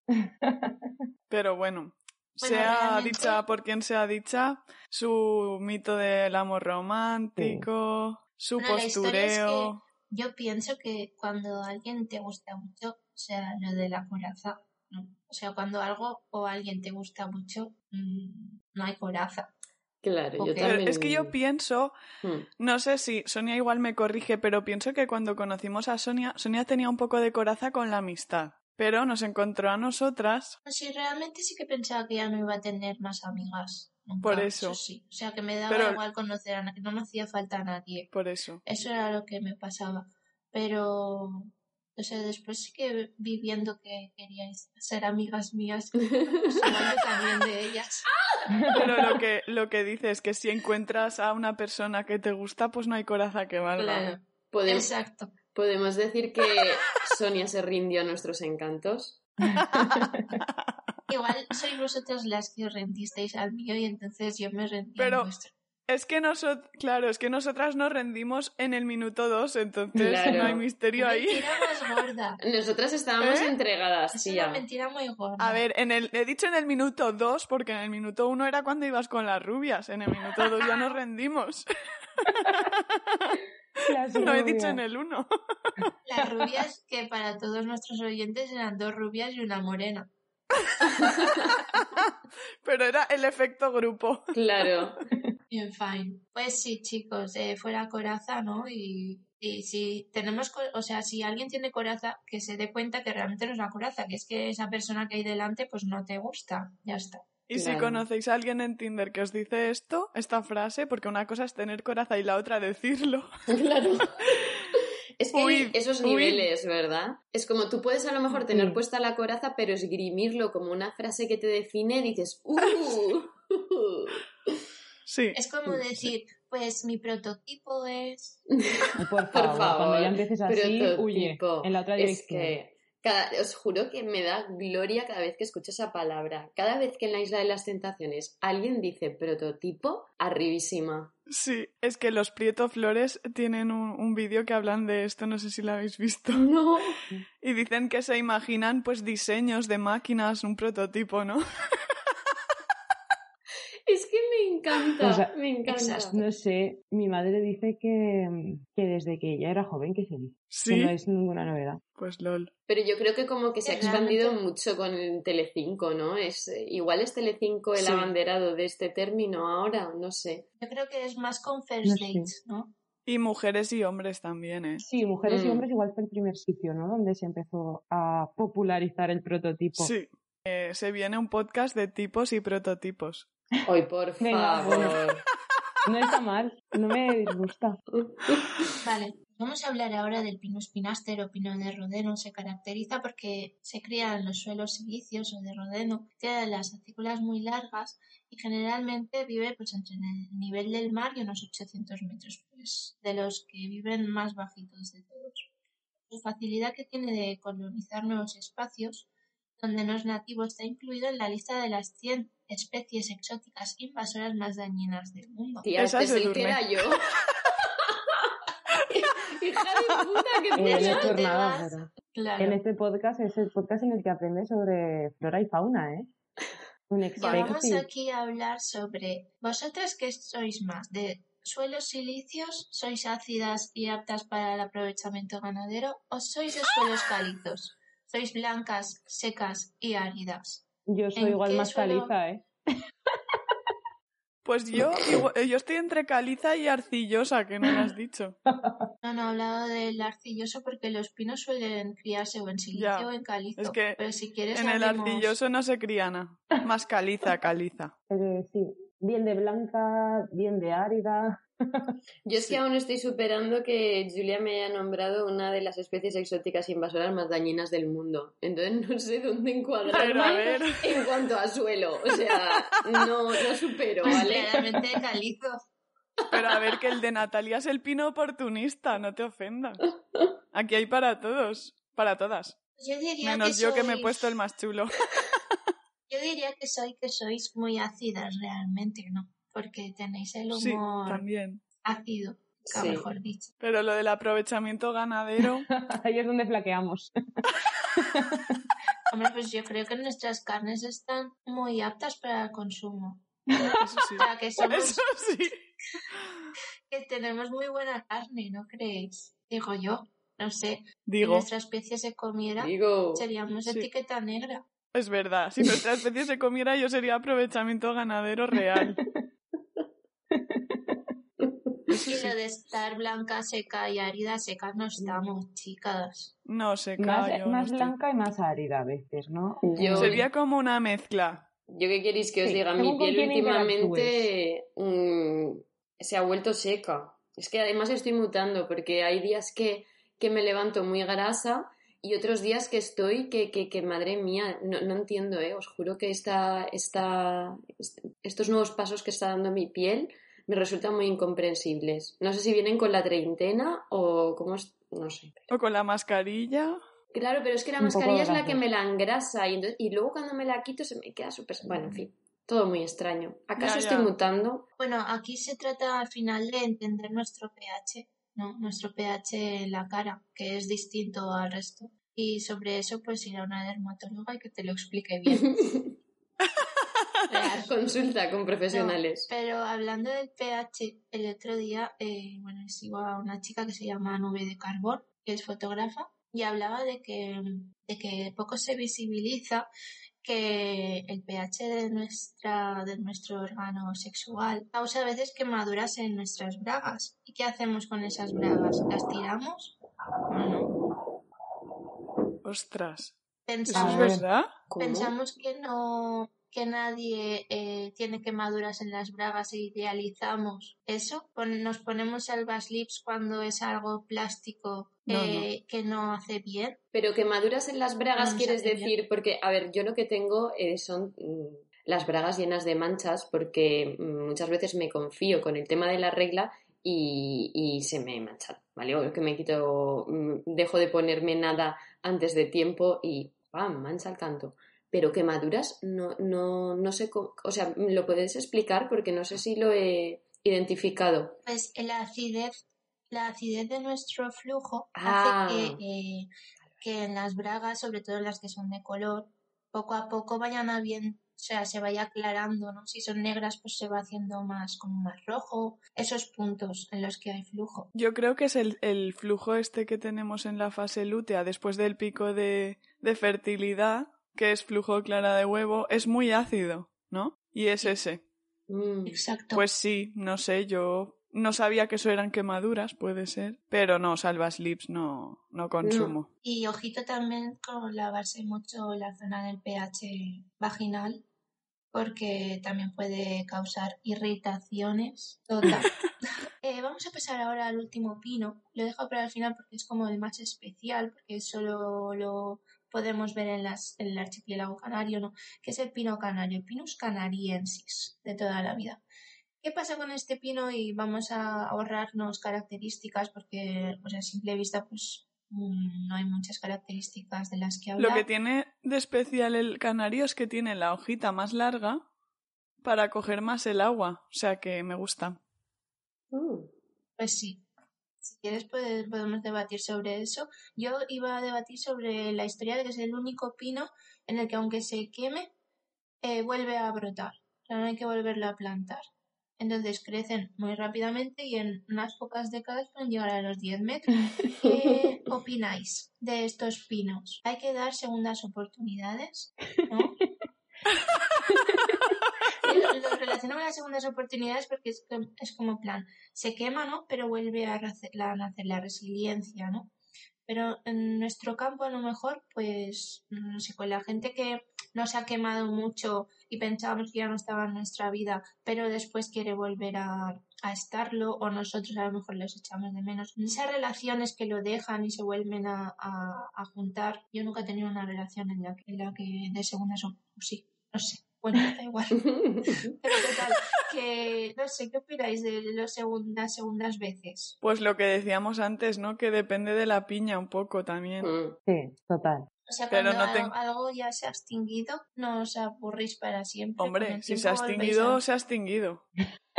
Pero bueno, sea dicha por quien sea dicha, su mito del amor romántico, su postureo. yo pienso que cuando alguien te gusta mucho, o sea, lo de la coraza, o sea, cuando algo o alguien te gusta mucho, mm, no hay coraza. Claro, yo también... Es que yo pienso, hmm. no sé si Sonia igual me corrige, pero pienso que cuando conocimos a Sonia, Sonia tenía un poco de coraza con la amistad. Pero nos encontró a nosotras. Sí, realmente sí que pensaba que ya no iba a tener más amigas. Por eso. sí. O sea, que me daba igual conocer a nadie, que no me hacía falta a nadie. Por eso. Eso era lo que me pasaba. Pero o sea, después sí que vi viendo que queríais ser amigas mías, pues también de ellas. Pero lo que, lo que dice es que si encuentras a una persona que te gusta, pues no hay coraza que valga. Claro, podemos, exacto. Podemos decir que Sonia se rindió a nuestros encantos. Igual sois vosotras las que os rendisteis al mío y entonces yo me rendí al vuestro. Es que nosotros, claro, es que nosotras nos rendimos en el minuto dos, entonces no hay misterio ahí. Mentira más gorda. Nosotras estábamos ¿Eh? entregadas, es una mentira muy gorda. A ver, en el, he dicho en el minuto dos porque en el minuto uno era cuando ibas con las rubias, en el minuto dos ya nos rendimos. no he dicho en el uno. Las rubias que para todos nuestros oyentes eran dos rubias y una morena. Pero era el efecto grupo. Claro. En fin, pues sí, chicos, eh, fuera coraza, ¿no? Y, y si tenemos, o sea, si alguien tiene coraza, que se dé cuenta que realmente no es una coraza, que es que esa persona que hay delante, pues no te gusta, ya está. Y si conocéis a alguien en Tinder que os dice esto, esta frase, porque una cosa es tener coraza y la otra decirlo. Claro. Es que esos niveles, ¿verdad? Es como tú puedes a lo mejor tener puesta la coraza, pero esgrimirlo como una frase que te define, dices, ¡uh! Es como decir, pues mi prototipo es. Por favor, cuando ya empieces así, huye en la otra dirección. Es que os juro que me da gloria cada vez que escucho esa palabra. Cada vez que en la Isla de las Tentaciones alguien dice prototipo, arribísima. Sí, es que los Prieto Flores tienen un, un vídeo que hablan de esto, no sé si lo habéis visto. No. Y dicen que se imaginan pues diseños de máquinas, un prototipo, ¿no? Encanta, me encanta. No sé, mi madre dice que, que desde que ella era joven que se dice. ¿Sí? Que no es ninguna novedad. Pues lol. Pero yo creo que como que se ha expandido mucho con el Telecinco, ¿no? Es, igual es Telecinco el abanderado de este término ahora, no sé. Yo creo que es más con First Dates, ¿no? Y mujeres y hombres también, ¿eh? Sí, mujeres y mm. hombres igual fue el primer sitio, ¿no? Donde se empezó a popularizar el prototipo. Sí. Eh, se viene un podcast de tipos y prototipos. Hoy, por favor. No está mal, no me disgusta. Vale, vamos a hablar ahora del Pinus pinaster o pino de rodeno. Se caracteriza porque se cría en los suelos silíceos o de rodeno, tiene las acículas muy largas y generalmente vive pues entre el nivel del mar y unos 800 metros, pues de los que viven más bajitos de todos. Su facilidad que tiene de colonizar nuevos espacios donde no es nativo está incluido en la lista de las 100 especies exóticas invasoras más dañinas del mundo. Tía, este es el que era yo. Hija de puta, que nada, En este podcast es el podcast en el que aprendes sobre flora y fauna, ¿eh? Vamos aquí a hablar sobre vosotras que sois más de suelos silicios, sois ácidas y aptas para el aprovechamiento ganadero o sois de suelos calizos. Sois blancas, secas y áridas. Yo soy igual más caliza, ¿eh? Pues yo, yo estoy entre caliza y arcillosa, que no lo has dicho. No, no he hablado del arcilloso porque los pinos suelen criarse o en silicio o en calizo. Es que Pero si quieres en el arcilloso no se crían. Más caliza, caliza. Eh, sí, bien de blanca, bien de árida. Yo es que aún estoy superando que Julia me haya nombrado una de las especies exóticas invasoras más dañinas del mundo. Entonces no sé dónde encuadrarme en cuanto a suelo. O sea, no, no supero, ¿vale? Claramente calizo. Pero a ver, que el de Natalia es el pino oportunista, no te ofendas. Aquí hay para todos, para todas. Yo diría Menos yo que me he puesto el más chulo. Yo diría que soy que sois muy ácidas realmente, ¿no? porque tenéis el humor sí, también. ácido, mejor dicho. Pero lo del aprovechamiento ganadero. Ahí es donde flaqueamos. Hombre, pues yo creo que nuestras carnes están muy aptas para el consumo. Eso sí. O sea, que somos... Eso sí. Que tenemos muy buena carne, ¿no creéis? Digo yo, no sé. Digo. Si nuestra especie se comiera, Digo. seríamos etiqueta negra. Es verdad, si nuestra especie se comiera yo sería aprovechamiento ganadero real. Y lo de estar blanca, seca y árida, secas no estamos, chicas. No, seca. Más, más blanca y más árida a veces, ¿no? Sería como una mezcla. ¿Yo qué queréis que os diga? Mi piel últimamente se ha vuelto seca. Es que además estoy mutando porque hay días que, que me levanto muy grasa y otros días que estoy que, que, que madre mía, no, no, entiendo, ¿eh? Os juro que esta, esta, estos nuevos pasos que está dando mi piel me resultan muy incomprensibles. No sé si vienen con la treintena o cómo es, no sé. O con la mascarilla. Claro, pero es que la mascarilla es la que me la engrasa y, y luego cuando me la quito se me queda súper... Bueno, en fin, todo muy extraño. ¿Acaso estoy mutando? Bueno, aquí se trata al final de entender nuestro pH, ¿no? Nuestro pH en la cara, que es distinto al resto. Y sobre eso, pues ir a una dermatóloga y que te lo explique bien. Consulta con profesionales. pero hablando del pH, el otro día, eh, bueno, sigo a una chica que se llama Nube de Carbón, que es fotógrafa, y hablaba de que, de que poco se visibiliza que el pH de, nuestra, de nuestro órgano sexual causa a veces quemaduras en nuestras bragas. ¿Y qué hacemos con esas bragas? ¿Las tiramos? No, Ostras. Pensamos, ¿Eso es verdad? Pensamos que no, que nadie eh, tiene quemaduras en las bragas e idealizamos eso. nos ponemos albaslips cuando es algo plástico eh, que no hace bien. Pero quemaduras en las bragas quieres decir, porque, a ver, yo lo que tengo eh, son mm, las bragas llenas de manchas porque mm, muchas veces me confío con el tema de la regla y, y, se me manchan, ¿vale? O que me quito, mm, dejo de ponerme nada antes de tiempo y ¡pam! mancha el canto pero quemaduras no, no, no sé, o sea, ¿lo puedes explicar? Porque no sé si lo he identificado. Pues la acidez, la acidez de nuestro flujo hace ah. que, eh, que en las bragas, sobre todo las que son de color, poco a poco vayan o sea, se vaya aclarando, ¿no? Si son negras, pues se va haciendo más como más rojo, esos puntos en los que hay flujo. Yo creo que es el, el flujo este que tenemos en la fase lútea después del pico de, de fertilidad, que es flujo clara de huevo, es muy ácido, ¿no? Y es ese. Mm. Exacto. Pues sí, no sé, yo no sabía que eso eran quemaduras, puede ser, pero no, salvas lips no, no consumo. Y ojito también con lavarse mucho la zona del pH vaginal, porque también puede causar irritaciones. eh, vamos a pasar ahora al último pino. Lo dejo para el final porque es como el más especial, porque solo lo podemos ver en, las, en el archipiélago canario, ¿no? que es el pino canario, Pinus canariensis, de toda la vida. ¿Qué pasa con este pino? Y vamos a ahorrarnos características porque, pues a simple vista, pues mm, no hay muchas características de las que hablar. Lo que tiene de especial el canario es que tiene la hojita más larga para coger más el agua, o sea que me gusta. Mm. Pues sí. Quieres podemos debatir sobre eso. Yo iba a debatir sobre la historia de que es el único pino en el que aunque se queme, eh, vuelve a brotar. O sea, no hay que volverlo a plantar. Entonces crecen muy rápidamente y en unas pocas décadas pueden llegar a los 10 metros. ¿Qué opináis de estos pinos? ¿Hay que dar segundas oportunidades? ¿No? lo, relaciono con las segundas oportunidades porque es, como plan, se quema, ¿no? Pero vuelve a nacer la resiliencia, ¿no? Pero en nuestro campo a lo mejor, pues, no sé, con la gente que no se ha quemado mucho y pensábamos que ya no estaba en nuestra vida, pero después quiere volver a, estarlo o nosotros a lo mejor los echamos de menos. Esas relaciones que lo dejan y se vuelven a, juntar, yo nunca he tenido una relación en la en la que de segunda son, sí, no sé. Bueno, da igual. Pero total, que no sé, ¿qué opináis de las segundas, segundas veces? Pues lo que decíamos antes, ¿no? Que depende de la piña un poco también. Mm. Sí, total. O sea, cuando algo ya se ha extinguido, no os aburrís para siempre. Hombre, si se ha extinguido, se ha extinguido.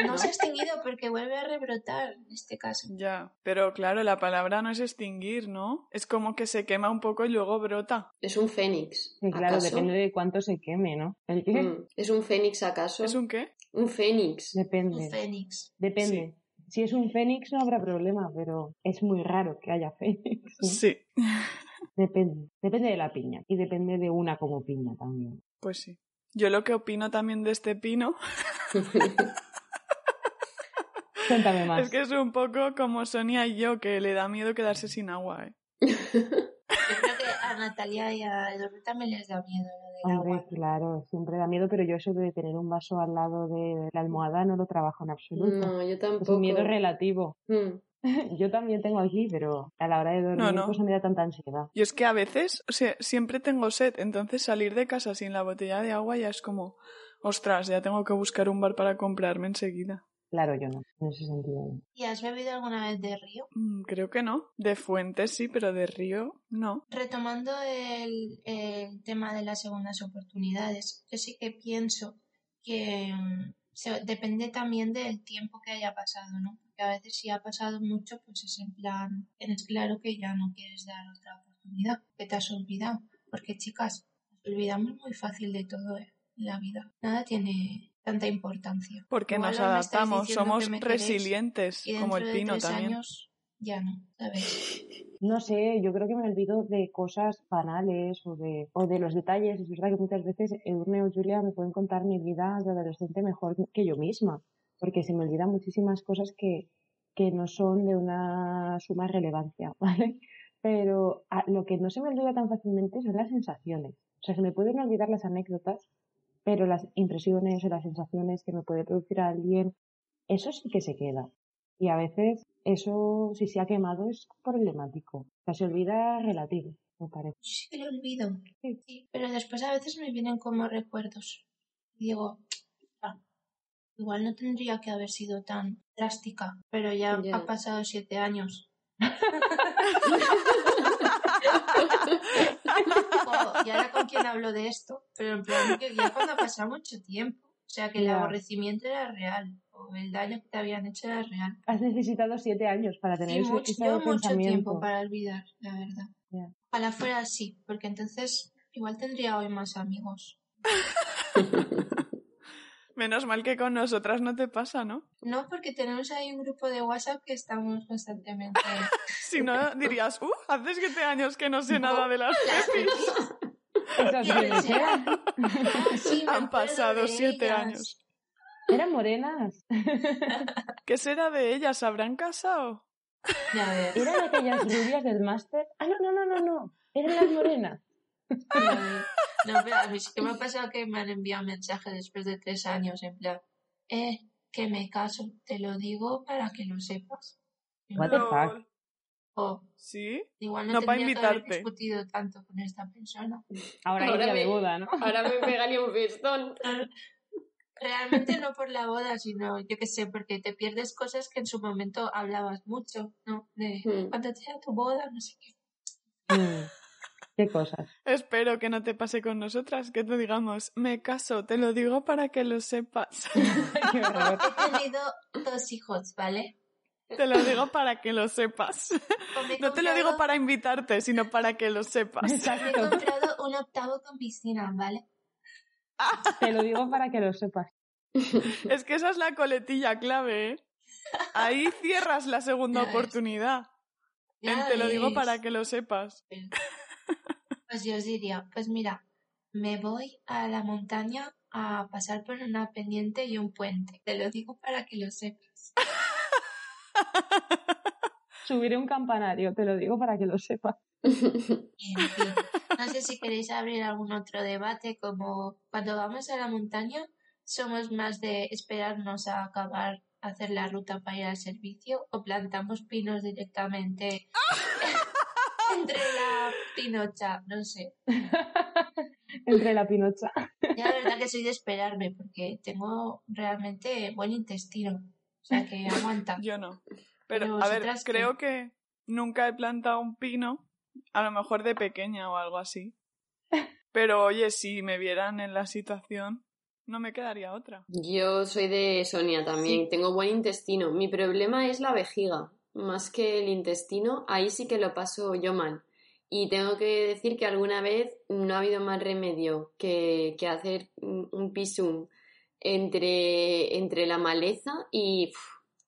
No se ha extinguido porque vuelve a rebrotar en este caso. Ya, pero claro, la palabra no es extinguir, ¿no? Es como que se quema un poco y luego brota. Es un fénix. Sí, claro, depende de cuánto se queme, ¿no? ¿El qué? Mm, ¿Es un fénix acaso? ¿Es un qué? Un fénix. Depende. Un fénix. Depende. Si es un fénix no habrá problema, pero es muy raro que haya fénix. Sí. Depende, depende de la piña y depende de una como piña también. Pues sí. Yo lo que opino también de este pino. Cuéntame más. Es que es un poco como Sonia y yo, que le da miedo quedarse sin agua. ¿eh? Yo creo que a Natalia y a Eduardo también les da miedo lo del agua. Claro, siempre da miedo, pero yo eso de tener un vaso al lado de la almohada no lo trabajo en absoluto. No, yo tampoco. Es un miedo relativo. Mm. Yo también tengo aquí, pero a la hora de dormir no, pues me da tanta ansiedad. Y es que a veces, o sea, siempre tengo sed, entonces salir de casa sin la botella de agua ya es como, ostras, ya tengo que buscar un bar para comprarme enseguida. Claro, yo no, en ese sentido. ¿Y has bebido alguna vez de río? Mm, creo que no. De fuentes sí, pero de río no. Retomando el, tema de las segundas oportunidades, yo sí que pienso que mm, depende también del tiempo que haya pasado, ¿no? Porque a veces si ha pasado mucho, pues es en plan, tienes claro que ya no quieres dar otra oportunidad, que te has olvidado. Porque chicas, nos olvidamos muy fácil de todo en la vida. Nada tiene tanta importancia. Porque nos adaptamos, somos resilientes, como el pino también. Años, ya no, ¿sabes? No sé, yo creo que me olvido de cosas banales o de, o de los detalles. Es verdad que muchas veces Edurne o Julia me pueden contar mi vida de adolescente mejor que yo misma, porque se me olvidan muchísimas cosas que, que no son de una suma relevancia, ¿vale? Pero lo que no se me olvida tan fácilmente son las sensaciones. O sea, se me pueden olvidar las anécdotas, pero las impresiones o las sensaciones que me puede producir a alguien, eso sí que se queda. Y a veces eso, si se ha quemado, es problemático. O sea, se olvida relativo, me parece. Sí lo olvido. Sí. Pero después a veces me vienen como recuerdos. digo, ah, igual no tendría que haber sido tan drástica, pero ya ha pasado siete años. y ahora con quién hablo de esto, pero en plan que ya cuando ha pasado mucho tiempo. O sea que el aborrecimiento era real el daño que te habían hecho era real. Has necesitado siete años para tener sí, mucho, mucho tiempo para olvidar, la verdad. A la fuera sí, porque entonces igual tendría hoy más amigos. Menos mal que con nosotras no te pasa, ¿no? No, porque tenemos ahí un grupo de WhatsApp que estamos constantemente. si no, dirías, uh, hace siete años que no sé nada de las pepis. Han pasado siete años. Eran morenas. ¿Qué será de ellas? ¿Habrán casado? Ya ves. ¿Eran aquellas rubias del máster? Ah, no, no, no, no, no. Eran las morenas. No, pero a mí sí que me ha pasado que me han enviado mensajes después de tres años, en plan, eh, que me caso, te lo digo para que lo sepas. What the fuck? Oh, ¿Sí? igual no, No, pa' tendría que haber invitarte. discutido tanto con esta persona. Ahora, Ahora ella de me- boda, ¿no? Ahora me pegaría un festón. Realmente no por la boda, sino yo qué sé, porque te pierdes cosas que en su momento hablabas mucho, ¿no? De Hmm. cuando sea tu boda, no sé qué. Mm, Qué cosas. Espero que no te pase con nosotras, que te digamos, me caso, te lo digo para que lo sepas. He tenido dos hijos, ¿vale? Te lo digo para que lo sepas. No te lo digo para invitarte, sino para que lo sepas. Me he comprado un octavo con piscina, ¿vale? Te lo digo para que lo sepas. Es que esa es la coletilla clave, ¿eh? Ahí cierras la segunda Ya oportunidad. Ya te lo digo para que lo sepas. Pues yo os diría, pues mira, me voy a la montaña a pasar por una pendiente y un puente. Te lo digo para que lo sepas. Subiré un campanario, te lo digo para que lo sepas. No sé si queréis abrir algún otro debate, como cuando vamos a la montaña, somos más de esperarnos a acabar, hacer la ruta para ir al servicio, o plantamos pinos directamente entre la pinocha, no sé. Entre la pinocha. Ya la verdad que soy de esperarme, porque tengo realmente buen intestino. Sea que aguanta. Yo no. Pero, Pero a ver, creo que nunca he plantado un pino, a lo mejor de pequeña o algo así. Pero oye, si me vieran en la situación, no me quedaría otra. Yo soy de Sonia también, tengo buen intestino. Mi problema es la vejiga, más que el intestino, ahí sí que lo paso yo mal. Y tengo que decir que alguna vez no ha habido más remedio que, que hacer un un pisum entre, entre la maleza y uf,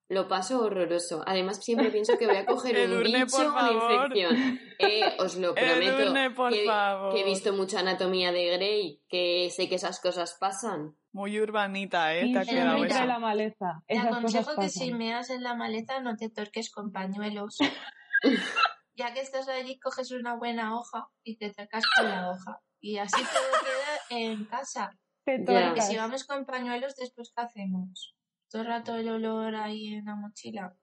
lo paso horroroso. Además, siempre pienso que voy a coger un Edurne, bicho por una infección. Eh, os lo prometo. Edurne, por que, favor. que he visto mucha anatomía de Grey, que sé que esas cosas pasan. Muy urbanita, ¿eh? Sí, Te ha quedado esa. la maleza. Te Esas cosas aconsejo que pasan. si meas en la maleta no te torques con pañuelos. ya que estás allí, coges una buena hoja y te tocas con la hoja. Y así todo queda en casa. Porque si vamos con pañuelos, después ¿qué hacemos? Todo el rato el olor ahí en la mochila.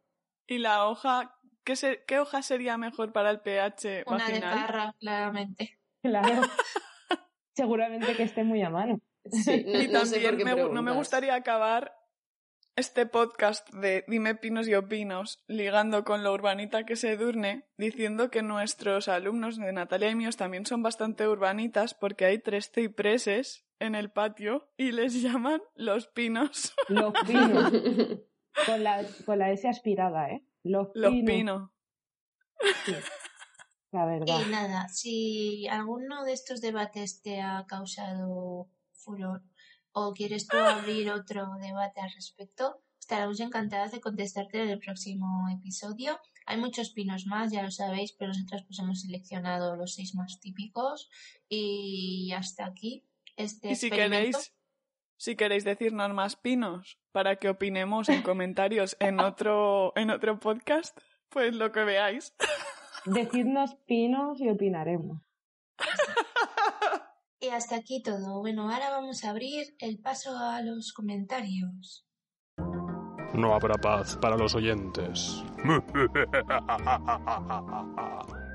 Y la hoja, ¿qué, se- qué hoja sería mejor para el pH Una de vaginal? parra, claramente. Claro. Seguramente que esté muy a mano. Sí, no, y no sé por también me no me gustaría acabar este podcast de Dime Pinos y Opinos, ligando con lo urbanita que se durne, diciendo que nuestros alumnos de Natalia y míos también son bastante urbanitas porque hay tres cipreses en el patio y les llaman los pinos. Los pinos. Con la, con la S aspirada, ¿eh? Los Los pinos. pinos. Sí. La verdad. Y nada, si alguno de estos debates te ha causado furor o quieres tú abrir otro debate al respecto, estaremos encantadas de contestarte en el próximo episodio. Hay muchos pinos más, ya lo sabéis, pero nosotros pues hemos seleccionado los seis más típicos y hasta aquí este Y si experimento. queréis, si queréis decirnos más pinos para que opinemos en comentarios en otro, en otro podcast, pues lo que veáis. Decidnos pinos y opinaremos. Y hasta aquí todo. Bueno, ahora vamos a abrir el paso a los comentarios. No habrá paz para los oyentes.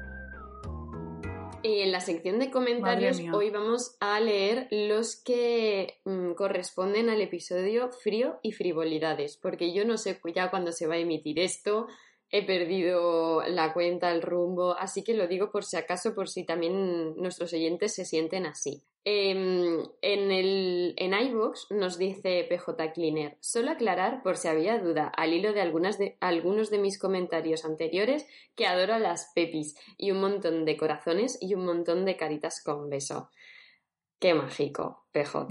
En la sección de comentarios hoy vamos a leer los que mm, corresponden al episodio frío y frivolidades, porque yo no sé ya cuándo se va a emitir esto, he perdido la cuenta, el rumbo, así que lo digo por si acaso, por si también nuestros oyentes se sienten así. Em, en, el, en iVoox nos dice PJ Cleaner, solo aclarar por si había duda, al hilo de, algunas de algunos de mis comentarios anteriores, que adoro las pepis y un montón de corazones y un montón de caritas con beso. Qué mágico, PJ.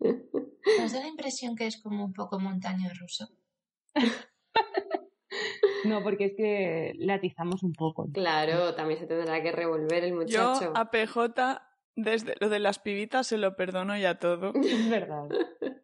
Nos da la impresión que es como un poco montaña ruso. No, porque es que le atizamos un poco. Claro, también se tendrá que revolver el muchacho. Yo a PJ, desde lo de las pibitas, se lo perdono ya todo. Es verdad.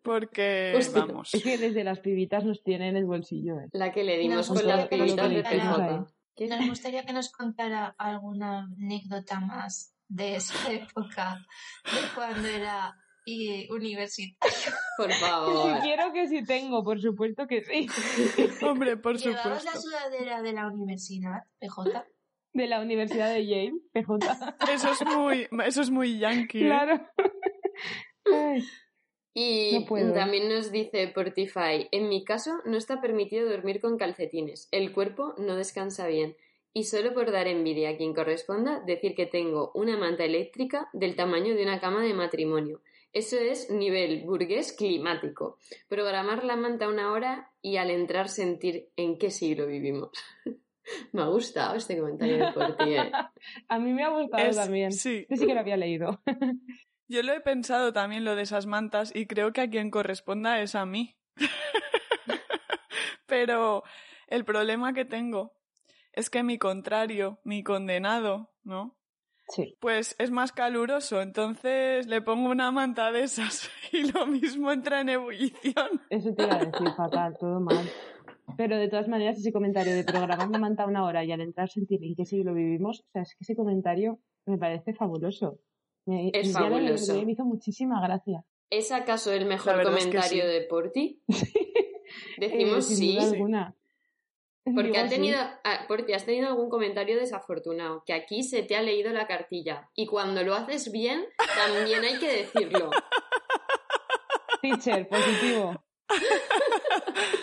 Porque, vamos. Es que desde las pibitas nos tiene en el bolsillo. ¿eh? La que le dimos con las pibitas de PJ. Nos gustaría que nos contara alguna anécdota más de esa época, de cuando era y universitario. Por favor. Si quiero que sí tengo, por supuesto que sí. Hombre, por ¿Llevabas supuesto. la sudadera de la universidad, PJ? De la Universidad de Yale, PJ. Eso es muy, eso es muy yankee. ¿eh? Claro. Ay, Y No también nos dice Portify, en mi caso no está permitido dormir con calcetines, el cuerpo no descansa bien. Y solo por dar envidia a quien corresponda, decir que tengo una manta eléctrica del tamaño de una cama de matrimonio. Eso es nivel burgués climático. Programar la manta una hora y al entrar sentir en qué siglo vivimos. Me ha gustado este comentario de Porti. ¿eh? A mí me ha gustado Es- también. sí. Yo sí que lo había leído. Yo lo he pensado también lo de esas mantas y creo que a quien corresponda es a mí. Pero el problema que tengo es que mi contrario, mi condenado, ¿no? Sí. Pues es más caluroso, entonces le pongo una manta de esas y lo mismo entra en ebullición. Eso te iba a decir, fatal, todo mal. Pero de todas maneras, ese comentario de programar la manta una hora y al entrar sentir en qué siglo vivimos, o sea, es que ese comentario me parece fabuloso. Me, Es fabuloso. Me hizo muchísima gracia. ¿Es acaso el mejor verdad es que comentario sí. de Porti? Decimos Eh, sin sí. duda alguna. Porque Digo ha sí. tenido, ah, Porti, has tenido algún comentario desafortunado, que aquí se te ha leído la cartilla. Y cuando lo haces bien, también hay que decirlo. Teacher, positivo.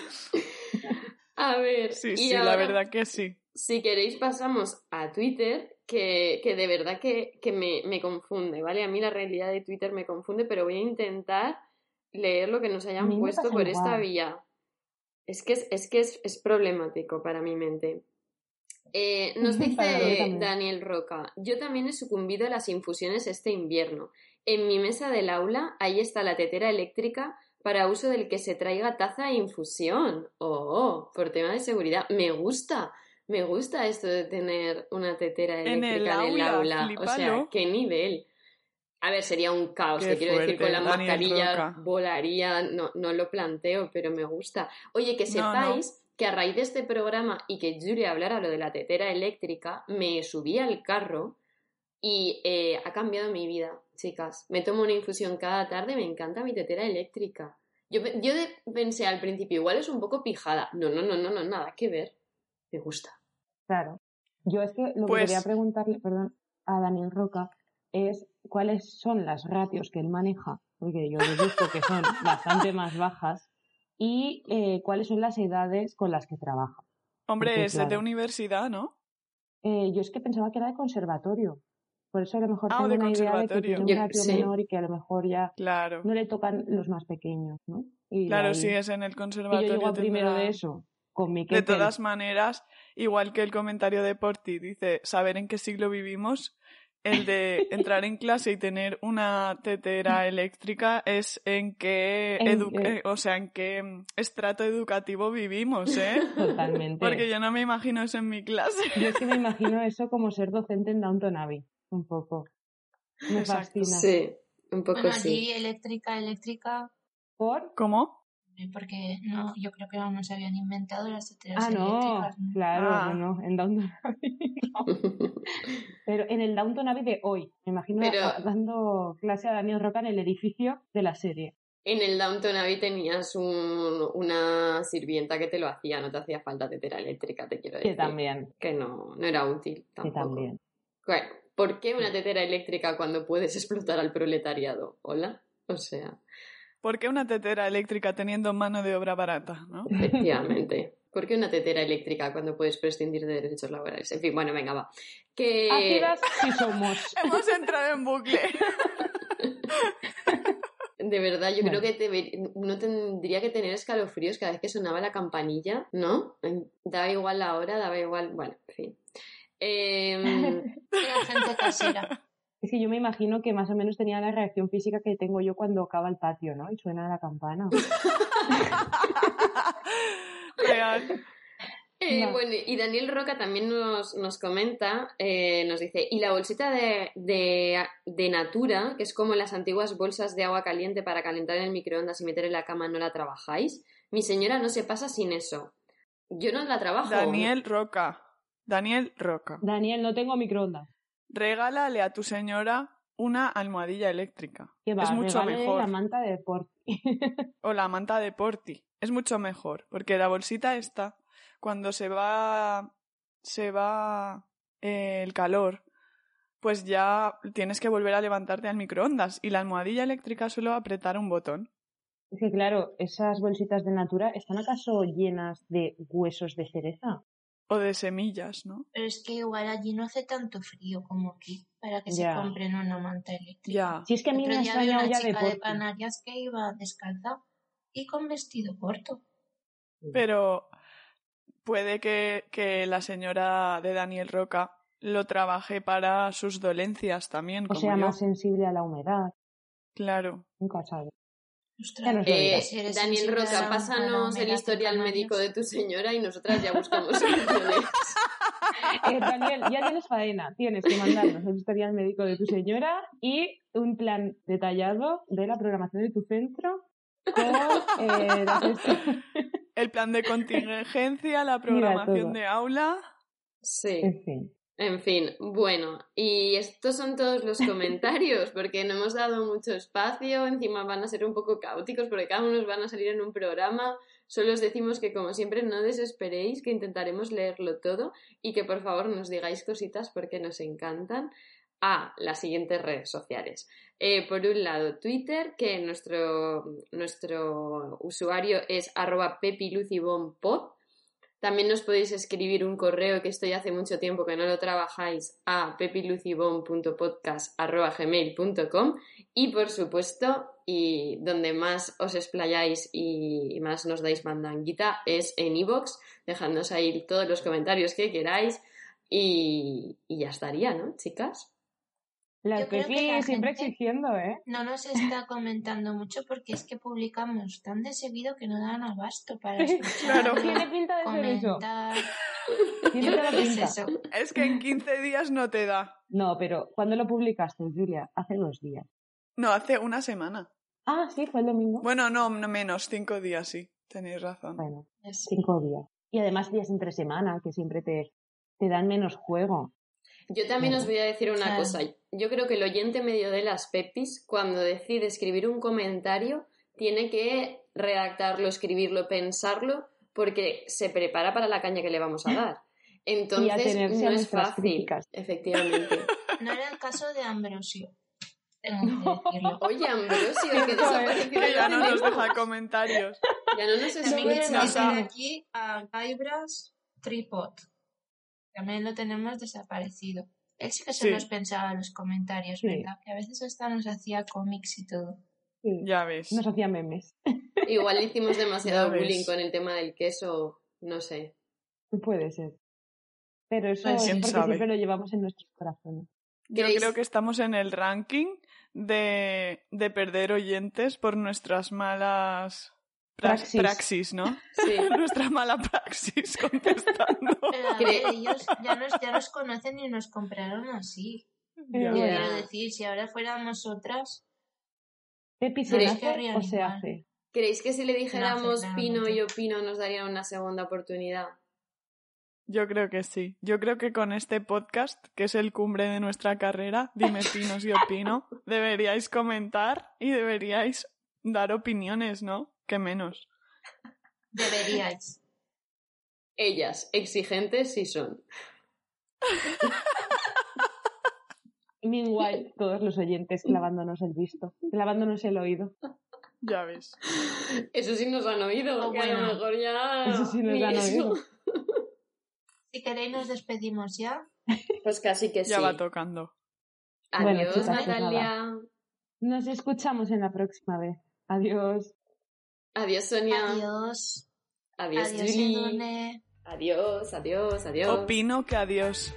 A ver, Sí, y sí, la verdad que sí. si queréis pasamos a Twitter, que, que de verdad que, que me, me confunde, ¿vale? A mí la realidad de Twitter me confunde, pero voy a intentar leer lo que nos hayan puesto por esta vía. Es que es, es que es, es problemático para mi mente. Eh, nos dice. Daniel Roca, yo también he sucumbido a las infusiones este invierno. En mi mesa del aula, ahí está la tetera eléctrica para uso del que se traiga taza e infusión. Oh, por tema de seguridad. Me gusta, me gusta esto de tener una tetera En el eléctrica en el aula, aula. O sea, qué nivel. A ver, sería un caos, Qué te quiero decir, con las mascarillas volaría, no, no lo planteo, pero me gusta. Oye, que No, sepáis que a raíz de este programa y que Julia hablara lo de la tetera eléctrica, me subí al carro y eh, ha cambiado mi vida, chicas. Me tomo una infusión cada tarde, me encanta mi tetera eléctrica. Yo, yo de- pensé al principio, igual es un poco pijada. No, no, no, no, no, nada que ver. Me gusta. Claro. Yo es que lo Pues- que quería preguntarle, perdón, a Daniel Roca es cuáles son las ratios que él maneja, porque yo deduzco que son bastante más bajas, y eh, cuáles son las edades con las que trabaja. Hombre, Porque, es de claro. universidad, ¿no? Eh, yo es que pensaba que era de conservatorio. Por eso a lo mejor Ah, tengo de una idea de que conservatorio. tiene un Yo- ratio sí. menor y que a lo mejor ya Claro. no le tocan los más pequeños, ¿no? Y de Claro, ahí- sí, es en el Y yo conservatorio. llego a primero de eso, con mi De todas maneras, igual que el comentario de Porti dice saber en qué siglo vivimos, el de entrar en clase y tener una tetera eléctrica es en qué, edu- eh, o sea, en qué mm, estrato educativo vivimos, ¿eh? Totalmente. Porque yo no me imagino eso en mi clase. Yo es que me imagino eso como ser docente en Downton Abbey, un poco. Me Exacto. fascina. Sí, un poco Bueno, sí. allí eléctrica, eléctrica, ¿Por? ¿Cómo? Eh, porque no, yo creo que aún no se habían inventado las teteras Ah, no, eléctricas. ¿no? claro, Ah. no, no, en Downton Abbey. no. Pero en el Downton Abbey de hoy, me imagino Pero- dando clase a Daniel Roca en el edificio de la serie. En el Downton Abbey tenías un- una sirvienta que te lo hacía, no te hacía falta tetera eléctrica, te quiero decir. Que también, Que no, no era útil que tampoco. también. Bueno, ¿por qué una tetera eléctrica cuando puedes explotar al proletariado? ¿Hola? O sea, ¿Por qué una tetera eléctrica teniendo mano de obra barata, no? efectivamente. ¿Por qué una tetera eléctrica cuando puedes prescindir de derechos laborales? En fin, bueno, venga, va. Que... Ácidas sí somos. Hemos entrado en bucle. De verdad, yo Bueno. creo que debe- uno tendría que tener escalofríos cada vez que sonaba la campanilla, ¿no? Daba igual la hora, daba igual. Bueno, en fin. Em, Era gente casera. Es que yo me imagino que más o menos tenía la reacción física que tengo yo cuando acaba el patio, ¿no? Y suena la campana. Real. Eh, bueno, y Daniel Roca también nos, nos comenta, eh, nos dice, y la bolsita de, de, Natura, que es como las antiguas bolsas de agua caliente para calentar en el microondas y meter en la cama, ¿no la trabajáis? Mi señora no se pasa sin eso. Yo no la trabajo. Daniel Roca. Daniel Roca. Daniel, no tengo microondas. Regálale a tu señora una almohadilla eléctrica. es mucho mejor. la manta de Porti. o la manta de Porti. Es mucho mejor, porque la bolsita está cuando se va, se va eh, el calor, pues ya tienes que volver a levantarte al microondas y la almohadilla eléctrica solo apretar un botón. Es que claro, esas bolsitas de Natura, ¿están acaso llenas de huesos de cereza? O de semillas, ¿no? Pero es que igual allí no hace tanto frío como aquí para que se compren una manta eléctrica. Ya. Si es que a mí me ya una chica de, de Canarias que iba descalza y con vestido corto. Pero puede que, que la señora de Daniel Roca lo trabaje para sus dolencias también. O sea, más sensible a la humedad. Claro. Nunca sabe. Eh, Daniel Roca, pásanos el historial médico de tu señora y nosotras ya buscamos soluciones. eh, Daniel, ya tienes faena. Tienes que mandarnos el historial médico de tu señora y un plan detallado de la programación de tu centro con eh, el plan de contingencia, la programación de aula. Sí. En fin. En fin, bueno, y estos son todos los comentarios, porque no hemos dado mucho espacio, encima van a ser un poco caóticos, porque cada uno van a salir en un programa. Solo os decimos que, como siempre, no desesperéis, que intentaremos leerlo todo y que por favor nos digáis cositas porque nos encantan a las siguientes redes sociales. Eh, por un lado, Twitter, que nuestro, nuestro usuario es arroba pepilucibompod. También nos podéis escribir un correo que estoy hace mucho tiempo que no lo trabajáis a pepilucibon.podcast.gmail.com y por supuesto, y donde más os explayáis y más nos dais mandanguita es en iVoox, dejadnos ahí todos los comentarios que queráis y, y ya estaría, ¿no, chicas? La Pepi siempre exigiendo, ¿eh? No nos está comentando mucho porque es que publicamos tan de seguido que no dan abasto para escuchar. claro. Tiene pinta de comentar. ser eso. Tiene toda la pinta. Es, eso. es que en 15 días no te da. No, pero ¿cuándo lo publicaste, Julia? Hace dos días. No, hace una semana. Ah, sí, fue el domingo. Bueno, no, no menos, cinco días, sí. Tenéis razón. Bueno, cinco días. Y además días entre semana, que siempre te, te dan menos juego. Yo también os voy a decir una cosa. Yo creo que el oyente medio de las Pepis, cuando decide escribir un comentario, tiene que redactarlo, escribirlo, pensarlo, porque se prepara para la caña que le vamos a dar. Entonces, no es fácil. Efectivamente. No era el caso de Ambrosio. Que. Oye, Ambrosio, que desapareció. ya no nos deja comentarios. Ya no nos escucha. aquí a Gaibras Tripod. También lo tenemos desaparecido. Él sí que se nos pensaba los comentarios, ¿verdad? Que a veces hasta nos hacía cómics y todo. Ya ves. Nos hacía memes. Igual hicimos demasiado bullying con el tema del queso, no sé. Puede ser. Pero eso pues es porque siempre lo llevamos en nuestros corazones. Yo creo que estamos en el ranking de, de perder oyentes por nuestras malas praxis. ¿no? Sí. Nuestra mala praxis contestando. Pero ellos ya nos, ya nos conocen y nos compraron así. Quiero decir, si ahora fuéramos otras... ¿Qué hace o se hace? ¿Creéis que si le dijéramos Pino y Opino nos darían una segunda oportunidad? Yo creo que sí. Yo creo que con este podcast, que es el cumbre de nuestra carrera, Dime Pinos y Opino, deberíais comentar y deberíais dar opiniones, ¿no? ¿Qué menos? Deberíais. Ellas, exigentes sí son. Meanwhile, todos los oyentes clavándonos el visto, clavándonos el oído. Ya ves. Eso sí nos han oído, que a lo mejor ya. Eso sí nos han oído. Si queréis, nos despedimos ya. Pues casi que sí. Ya va tocando. Adiós, pues Natalia. Nos escuchamos en la próxima vez. Adiós. Adiós, Sonia. Adiós. Adiós, adiós Julie. Adiós, adiós, adiós. Opino que adiós.